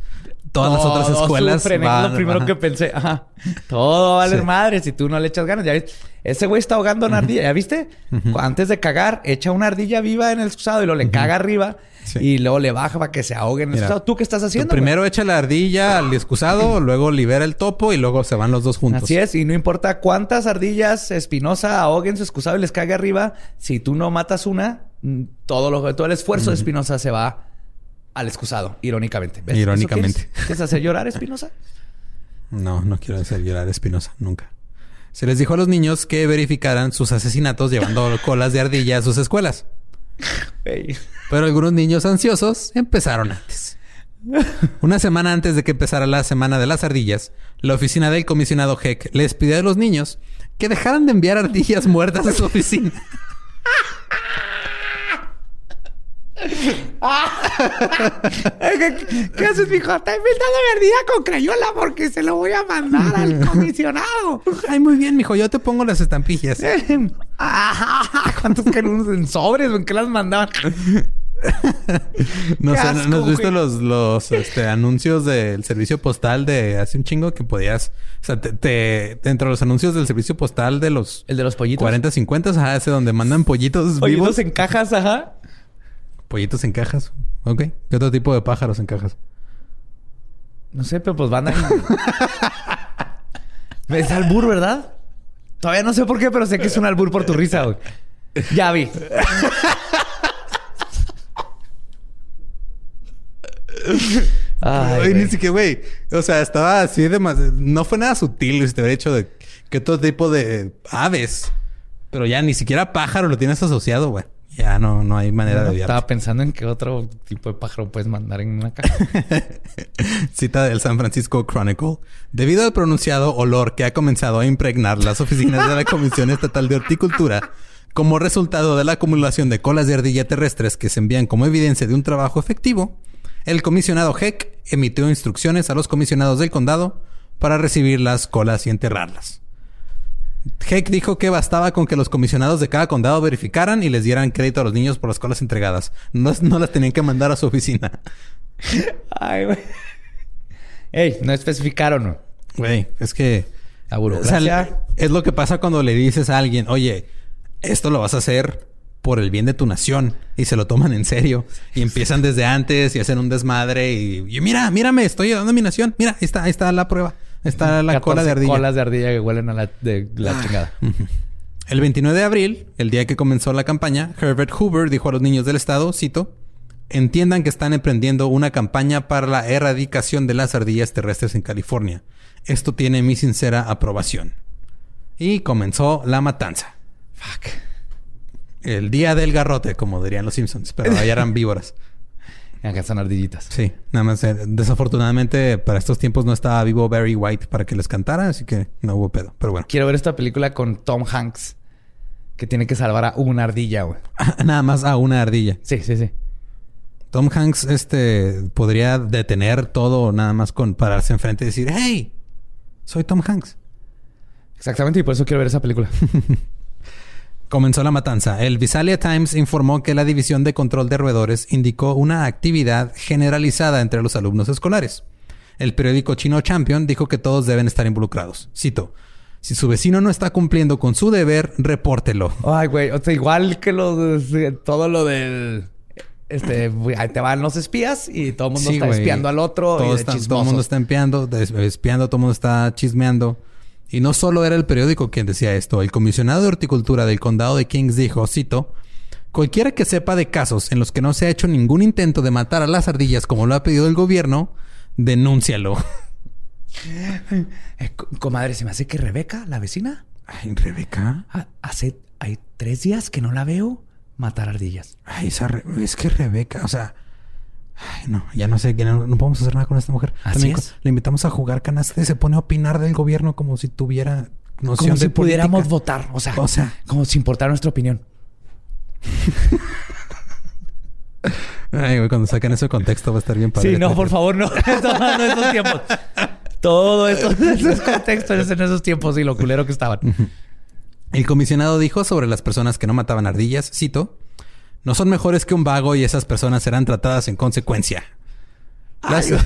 todas las otras escuelas sufren, es lo primero ajá. que pensé. Ajá. Todo vale Sí. madre si tú no le echas ganas. ¿Ya ves? Ese güey está ahogando una ardilla. ¿Ya viste? Antes de cagar, echa una ardilla viva en el excusado y lo le caga arriba. Sí. Y luego le baja para que se ahogue en el Mira, excusado. ¿Tú qué estás haciendo? primero echa la ardilla al excusado, <clears throat> luego libera el topo y luego se van los dos juntos. Así es. Y no importa cuántas ardillas Espinosa ahoguen su excusado y les cague arriba. Si tú no matas una, mm, todo, lo, todo el esfuerzo de Espinosa se va al excusado. Irónicamente. ¿Ves? ¿Eso Irónicamente. ¿Quieres, ¿Quieres hacer llorar Espinosa? No, no quiero hacer llorar a Espinosa, nunca. Se les dijo a los niños que verificaran sus asesinatos llevando <laughs> colas de ardilla a sus escuelas. Pero algunos niños ansiosos empezaron antes. Una semana antes de que empezara la semana de las ardillas, la oficina del comisionado Heck les pidió a los niños que dejaran de enviar ardillas muertas a su oficina. <laughs> ¿Qué, qué haces, mijo? Está inventando verdad con crayola porque se lo voy a mandar al <laughs> comisionado. Ay, muy bien, mijo, yo te pongo las estampillas. <laughs> Ah, ¿Cuántos que eran en sobres? ¿En qué las mandaban? No sé, asco, ¿no has visto güey. los, los este, anuncios del servicio postal de hace un chingo que podías, o sea, te, te- dentro de los anuncios del servicio postal de los El de los pollitos. 40, 50, ajá, ese donde mandan pollitos Pollitos vivos, en cajas, ajá. Pollitos en cajas. Ok. ¿Qué otro tipo de pájaros en cajas? No sé, pero pues van a... es albur, ¿verdad? Todavía no sé por qué, pero sé que es un albur por tu risa, güey. Ya vi. Ay, Ay, ni siquiera, güey. O sea, estaba así de más. No fue nada sutil si te hubiera hecho de que otro tipo de aves. Pero ya ni siquiera pájaro lo tienes asociado, güey. Ya no, no hay manera de odiarte. Estaba pensando en qué otro tipo de pájaro puedes mandar en una caja. <laughs> Cita del San Francisco Chronicle. Debido al pronunciado olor que ha comenzado a impregnar las oficinas de la <laughs> Comisión Estatal de Horticultura, como resultado de la acumulación de colas de ardilla terrestres que se envían como evidencia de un trabajo efectivo, el comisionado Heck emitió instrucciones a los comisionados del condado para recibir las colas y enterrarlas. Heck dijo que bastaba con que los comisionados de cada condado verificaran y les dieran crédito a los niños por las colas entregadas. No, no las tenían que mandar a su oficina. Ay, güey. Ey, no especificaron. Güey, es que... La o sea, es lo que pasa cuando le dices a alguien, oye, esto lo vas a hacer por el bien de tu nación y se lo toman en serio y empiezan desde antes y hacen un desmadre y, y mira, mírame, estoy ayudando a mi nación. Mira, ahí está, ahí está la prueba. Está la 14 cola de ardilla. Ah. colas de ardilla que huelen a la, de la chingada. El 29 de abril, el día que comenzó la campaña, Herbert Hoover dijo a los niños del estado, cito, entiendan que están emprendiendo una campaña para la erradicación de las ardillas terrestres en California. Esto tiene mi sincera aprobación. Y comenzó la matanza. Fuck. El día del garrote, como dirían los Simpsons, pero allá eran víboras. Son ardillitas. Sí, nada más. eh, desafortunadamente, para estos tiempos no estaba vivo Barry White para que les cantara, así que no hubo pedo. Pero bueno, Quiero ver esta película con Tom Hanks. Que tiene que salvar a una ardilla, güey. <laughs> nada más a una ardilla. Sí, sí, sí. Tom Hanks este, podría detener todo nada más con pararse enfrente y decir, hey, soy Tom Hanks. Exactamente, y por eso quiero ver esa película. <laughs> Comenzó la matanza. El Visalia Times informó que la División de Control de Roedores indicó una actividad generalizada entre los alumnos escolares. El periódico chino Champion dijo que todos deben estar involucrados. Cito, si su vecino no está cumpliendo con su deber, repórtelo. Ay, güey. O sea, igual que lo de- todo lo del... Este, ahí te van los espías y todo el mundo Sí, está espiando al otro. Todo, y de está- todo el mundo está espiando, espiando, todo el mundo está chismeando. Y no solo era el periódico quien decía esto, el comisionado de horticultura del condado de Kings dijo, cito, cualquiera que sepa de casos en los que no se ha hecho ningún intento de matar a las ardillas como lo ha pedido el gobierno, denúncialo. <laughs> Eh, co- comadre, se me hace que Rebeca, la vecina, Ay, Rebeca. ha- hace... Hay tres días que no la veo matar ardillas. Ay, esa es que Rebeca, o sea... Ay, no, ya no sé, no, no podemos hacer nada con esta mujer. Así También es. Le invitamos a jugar canasta y se pone a opinar del gobierno como si tuviera noción Como si de pudiéramos política. votar. O sea, O sea. como si importara nuestra opinión. <laughs> Ay, güey, cuando saquen eso de contexto va a estar bien padre. Sí, no, por favor, no. <laughs> Esos tiempos. Todo esto, esos contextos en esos tiempos y lo culero que estaban. El comisionado dijo sobre las personas que no mataban ardillas, cito, no son mejores que un vago y esas personas serán tratadas en consecuencia. La, se-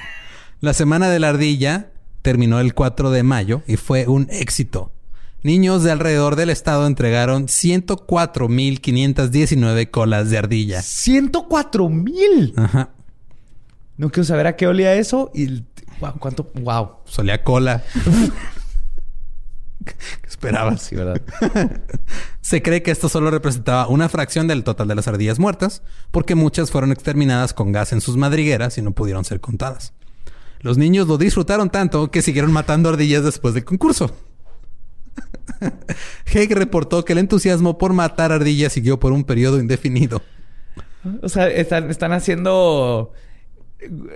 <laughs> la semana de la ardilla terminó el 4 de mayo y fue un éxito. Niños de alrededor del estado entregaron 104.519 colas de ardilla. 104 mil. Ajá. No quiero saber a qué olía eso y wow, cuánto. Wow. Solía cola. <laughs> ¿Qué esperabas? Sí, verdad. <laughs> Se cree que esto solo representaba una fracción del total de las ardillas muertas, porque muchas fueron exterminadas con gas en sus madrigueras y no pudieron ser contadas. Los niños lo disfrutaron tanto que siguieron matando ardillas después del concurso. <laughs> Haig reportó que el entusiasmo por matar ardillas siguió por un periodo indefinido. O sea, están, están haciendo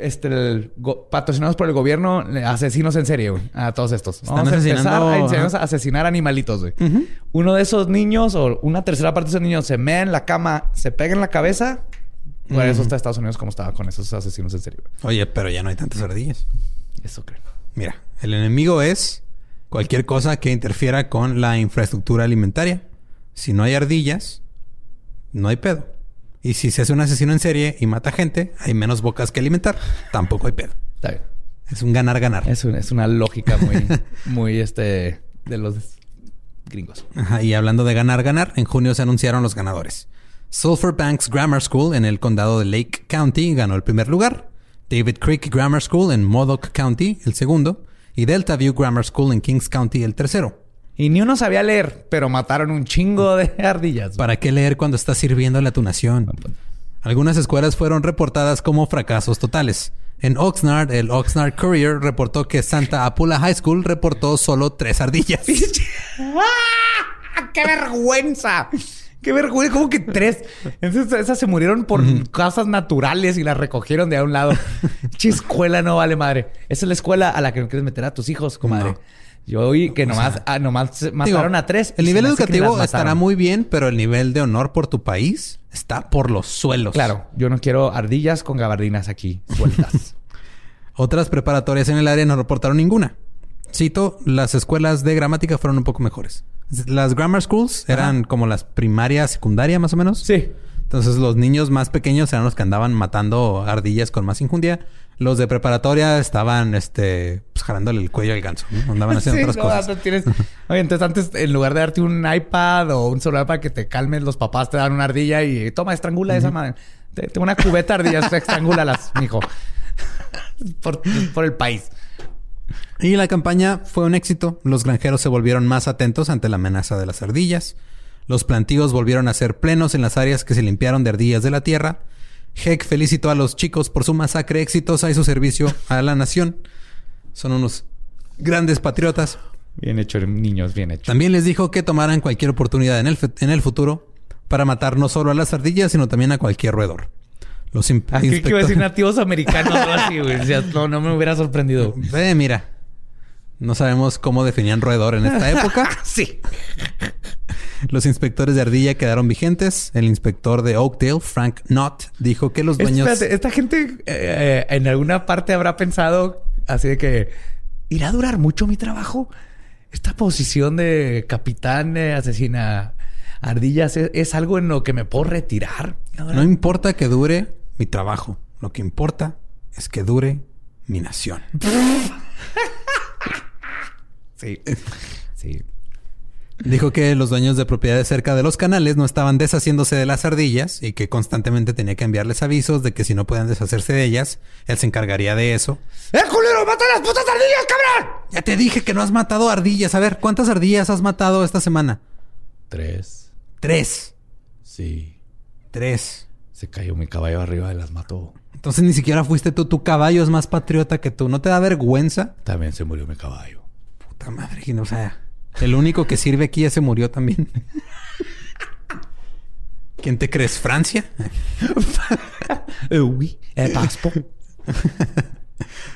este el go- patrocinados por el gobierno asesinos en serie, güey, a todos estos. Están Vamos a empezar asesinando- a enseñarnos a asesinar animalitos, güey. Uno de esos niños o una tercera parte de esos niños se mea en la cama, se pega en la cabeza. Por eso está Estados Unidos como estaba con esos asesinos en serie. güey. Oye, pero ya no hay tantas ardillas. Eso creo. Mira, el enemigo es cualquier cosa que interfiera con la infraestructura alimentaria. Si no hay ardillas, no hay pedo. Y si se hace un asesino en serie y mata gente, hay menos bocas que alimentar. Tampoco hay pedo. Está bien. Es un ganar-ganar. Es, un- es una lógica muy, <laughs> muy este de los gringos. Ajá, y hablando de ganar-ganar, en junio se anunciaron los ganadores. Sulphur Banks Grammar School en el condado de Lake County ganó el primer lugar. David Creek Grammar School en Modoc County el segundo. Y Delta View Grammar School en Kings County el tercero. Y ni uno sabía leer, pero mataron un chingo de <laughs> ardillas. ¿Para qué leer cuando estás sirviéndole a tu nación? Algunas escuelas fueron reportadas como fracasos totales. En Oxnard, el Oxnard Courier reportó que Santa Apula High School reportó solo tres ardillas. <laughs> ¡Ah! ¡Qué vergüenza! Qué vergüenza, como que tres. Entonces, esas se murieron por causas naturales y las recogieron de a un lado. <laughs> Che, escuela no vale madre. Esa es la escuela a la que no quieres meter a tus hijos, comadre. No. Yo oí que nomás, ah, nomás mataron Digo, a tres. El nivel educativo estará muy bien, pero el nivel de honor por tu país está por los suelos. Claro, yo no quiero ardillas con gabardinas aquí sueltas. <laughs> Otras preparatorias en el área no reportaron ninguna. Cito, las escuelas de gramática fueron un poco mejores. Las grammar schools eran como las primaria, secundaria más o menos. sí. Entonces los niños más pequeños eran los que andaban matando ardillas con más injundia. Los de preparatoria estaban este pues, jalándole el cuello al ganso. ¿no? Andaban haciendo Sí, otras no, cosas. tienes- Oye, entonces antes, en lugar de darte un iPad o un celular para que te calmes, los papás te dan una ardilla y toma, estrangula esa madre. Te- Tengo una cubeta de ardillas, <laughs> estrangúlalas, mijo. por, por el país. Y la campaña fue un éxito. Los granjeros se volvieron más atentos ante la amenaza de las ardillas. Los plantíos volvieron a ser plenos en las áreas que se limpiaron de ardillas de la tierra. Heck felicitó a los chicos por su masacre exitosa y su servicio a la nación. Son unos grandes patriotas. Bien hecho, niños, bien hecho. También les dijo que tomaran cualquier oportunidad en el, en el futuro para matar no solo a las ardillas, sino también a cualquier roedor. Los Aquí que iba a decir nativos americanos o así, güey. <laughs> No, no me hubiera sorprendido. Ve, mira. No sabemos cómo definían roedor en esta época. <laughs> sí. Los inspectores de ardilla quedaron vigentes. El inspector de Oakdale, Frank Knott, dijo que los dueños... Espérate, esta gente eh, en alguna parte habrá pensado así de que irá a durar mucho mi trabajo. Esta posición de capitán eh, asesina ardillas ¿es, es algo en lo que me puedo retirar. No importa que dure mi trabajo. Lo que importa es que dure mi nación. <laughs> Sí. Sí. Dijo que los dueños de propiedades cerca de los canales no estaban deshaciéndose de las ardillas y que constantemente tenía que enviarles avisos de que si no podían deshacerse de ellas, él se encargaría de eso. ¡Eh, culero! ¡Mata las putas ardillas, cabrón! Ya te dije que no has matado ardillas. A ver, ¿cuántas ardillas has matado esta semana? Tres. Tres. Sí. Tres. Se cayó mi caballo arriba y las mató. Entonces ni siquiera fuiste tú. Tu caballo es más patriota que tú. ¿No te da vergüenza? También se murió mi caballo. Puta madre. O sea, el único que sirve aquí ya se murió también. <laughs> ¿Quién te crees? ¿Francia? <laughs> Eh. Eh, paspo. <laughs>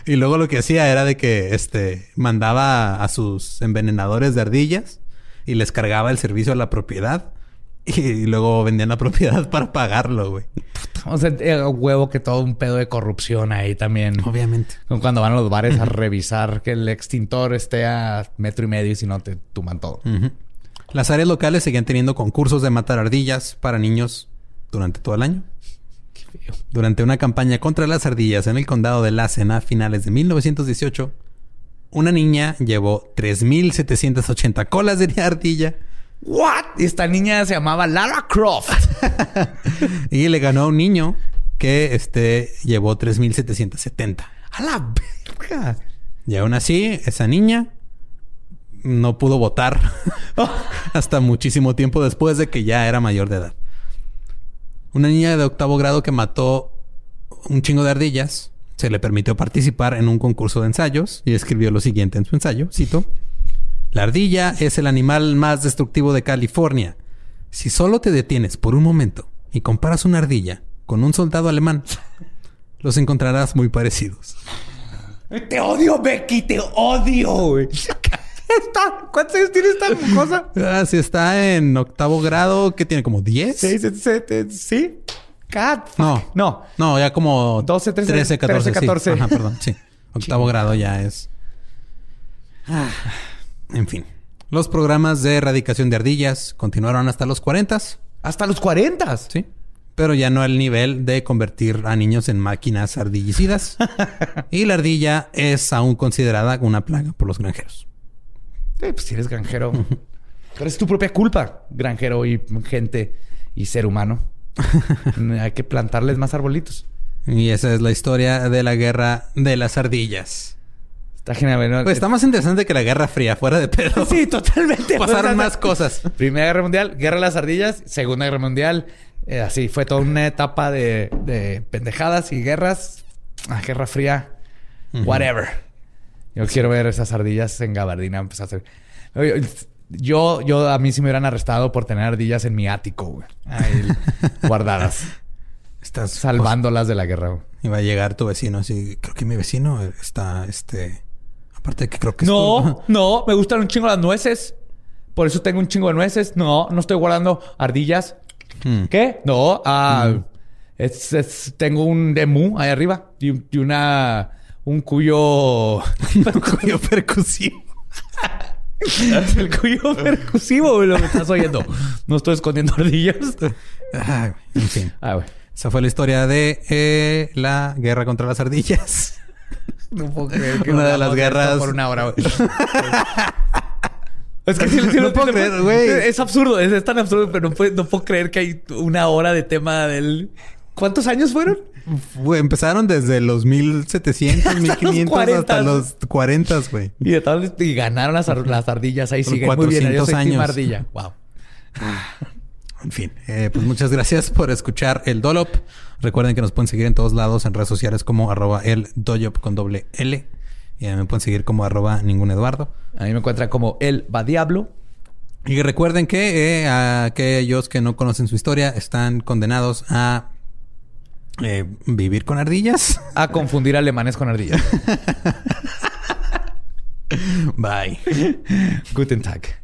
Y luego lo que hacía era de que este mandaba a sus envenenadores de ardillas y les cargaba el servicio a la propiedad. <laughs> Y luego vendían la propiedad <laughs> para pagarlo, güey. O sea, eh, huevo que todo un pedo de corrupción ahí también. Obviamente. Cuando van a los bares a revisar que el extintor esté a metro y medio y si no te tuman todo. Las áreas locales seguían teniendo concursos de matar ardillas para niños durante todo el año. Qué feo. Durante una campaña contra las ardillas en el condado de Lassen a finales de 1918, una niña llevó 3.780 colas de ardilla ¿What? Y esta niña se llamaba Lara Croft. <laughs> y le ganó a un niño que este, llevó 3.770. ¡A la verga! Y aún así, esa niña no pudo votar <laughs> hasta muchísimo tiempo después de que ya era mayor de edad. Una niña de octavo grado que mató un chingo de ardillas se le permitió participar en un concurso de ensayos y escribió lo siguiente en su ensayo, cito, La ardilla es el animal más destructivo de California. Si solo te detienes por un momento y comparas una ardilla con un soldado alemán, <laughs> los encontrarás muy parecidos. Te odio, Becky. Te odio, güey. <laughs> Está- ¿Cuántos años tiene esta cosa? Ah, si está en octavo grado, ¿qué tiene? ¿Como 10? Sí, sí, sí, sí. Cat. No. No. No, ya como 12, 13, 13 14. 13, 14. Sí. Ajá, perdón. Sí. <laughs> Octavo grado ya es. Ah, en fin. Los programas de erradicación de ardillas continuaron hasta los 40, Hasta los 40. sí. Pero ya no al nivel de convertir a niños en máquinas ardillicidas. <laughs> y la ardilla es aún considerada una plaga por los granjeros. Sí, pues si eres granjero. Pero es tu propia culpa, granjero y gente y ser humano. <laughs> Hay que plantarles más arbolitos. Y esa es la historia de la guerra de las ardillas. Está genial. ¿no? Pues está más interesante que la Guerra Fría, fuera de pedo. <laughs> Sí, totalmente. <laughs> Pasaron más cosas. Primera Guerra Mundial, Guerra de las Ardillas. Segunda Guerra Mundial. eh, así fue toda una etapa de, de pendejadas y guerras. Ah, Guerra Fría. Whatever. Yo quiero ver esas ardillas en gabardina a hacer. Yo, yo, a mí sí me hubieran arrestado por tener ardillas en mi ático, güey. Ahí, <laughs> guardadas. Estás Salvándolas de la guerra, güey. Va a llegar tu vecino así. Creo que mi vecino está, este... Aparte de que creo que es No, tu- <laughs> no, me gustan un chingo las nueces. Por eso tengo un chingo de nueces. No, no estoy guardando ardillas. Hmm. ¿Qué? No, ah, es, es- tengo un emu ahí arriba y, un- y una un cuyo <laughs> cuyo percusivo. <laughs> el cuyo percusivo, lo que estás oyendo. No estoy escondiendo ardillas. Ay, en fin. Ah, güey. Esa fue la historia de eh, la guerra contra las ardillas. No puedo creer que Una de las guerras- por una hora, güey. <laughs> Es que sí, sí, No puedo creer, güey. Es absurdo, es, es tan absurdo, pero no, puedo- no puedo creer que hay una hora de tema del. ¿Cuántos años fueron? Fue- empezaron desde los 1700, 1500 <laughs> hasta 40. los 40, güey. Y de tal y ganaron las, ar- las ardillas. Ahí siguen muy bien. Yo 400 soy team años. ardilla. <laughs> Wow. En fin, eh, pues muchas gracias por escuchar el Dolop. Recuerden que nos pueden seguir en todos lados en redes sociales como arroba el con doble L. Y me pueden seguir como arroba ningún Eduardo. A mí me encuentran como el va diablo. Y recuerden que eh, aquellos que no conocen su historia están condenados a eh, vivir con ardillas. A confundir alemanes con ardillas. <laughs> Bye. Guten Tag.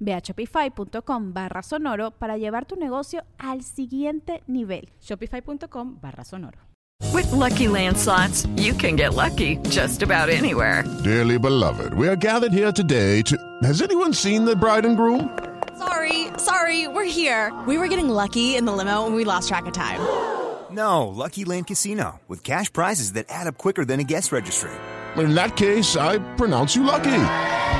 Ve a shopify.com barra sonoro para llevar tu negocio al siguiente nivel. Shopify.com barra sonoro. With Lucky landslots, you can get lucky just about anywhere. Dearly beloved, we are gathered here today to. Has anyone seen the bride and groom? Sorry, sorry, we're here. We were getting lucky in the limo and we lost track of time. <gasps> No, Lucky Land Casino, with cash prizes that add up quicker than a guest registry. In that case, I pronounce you lucky.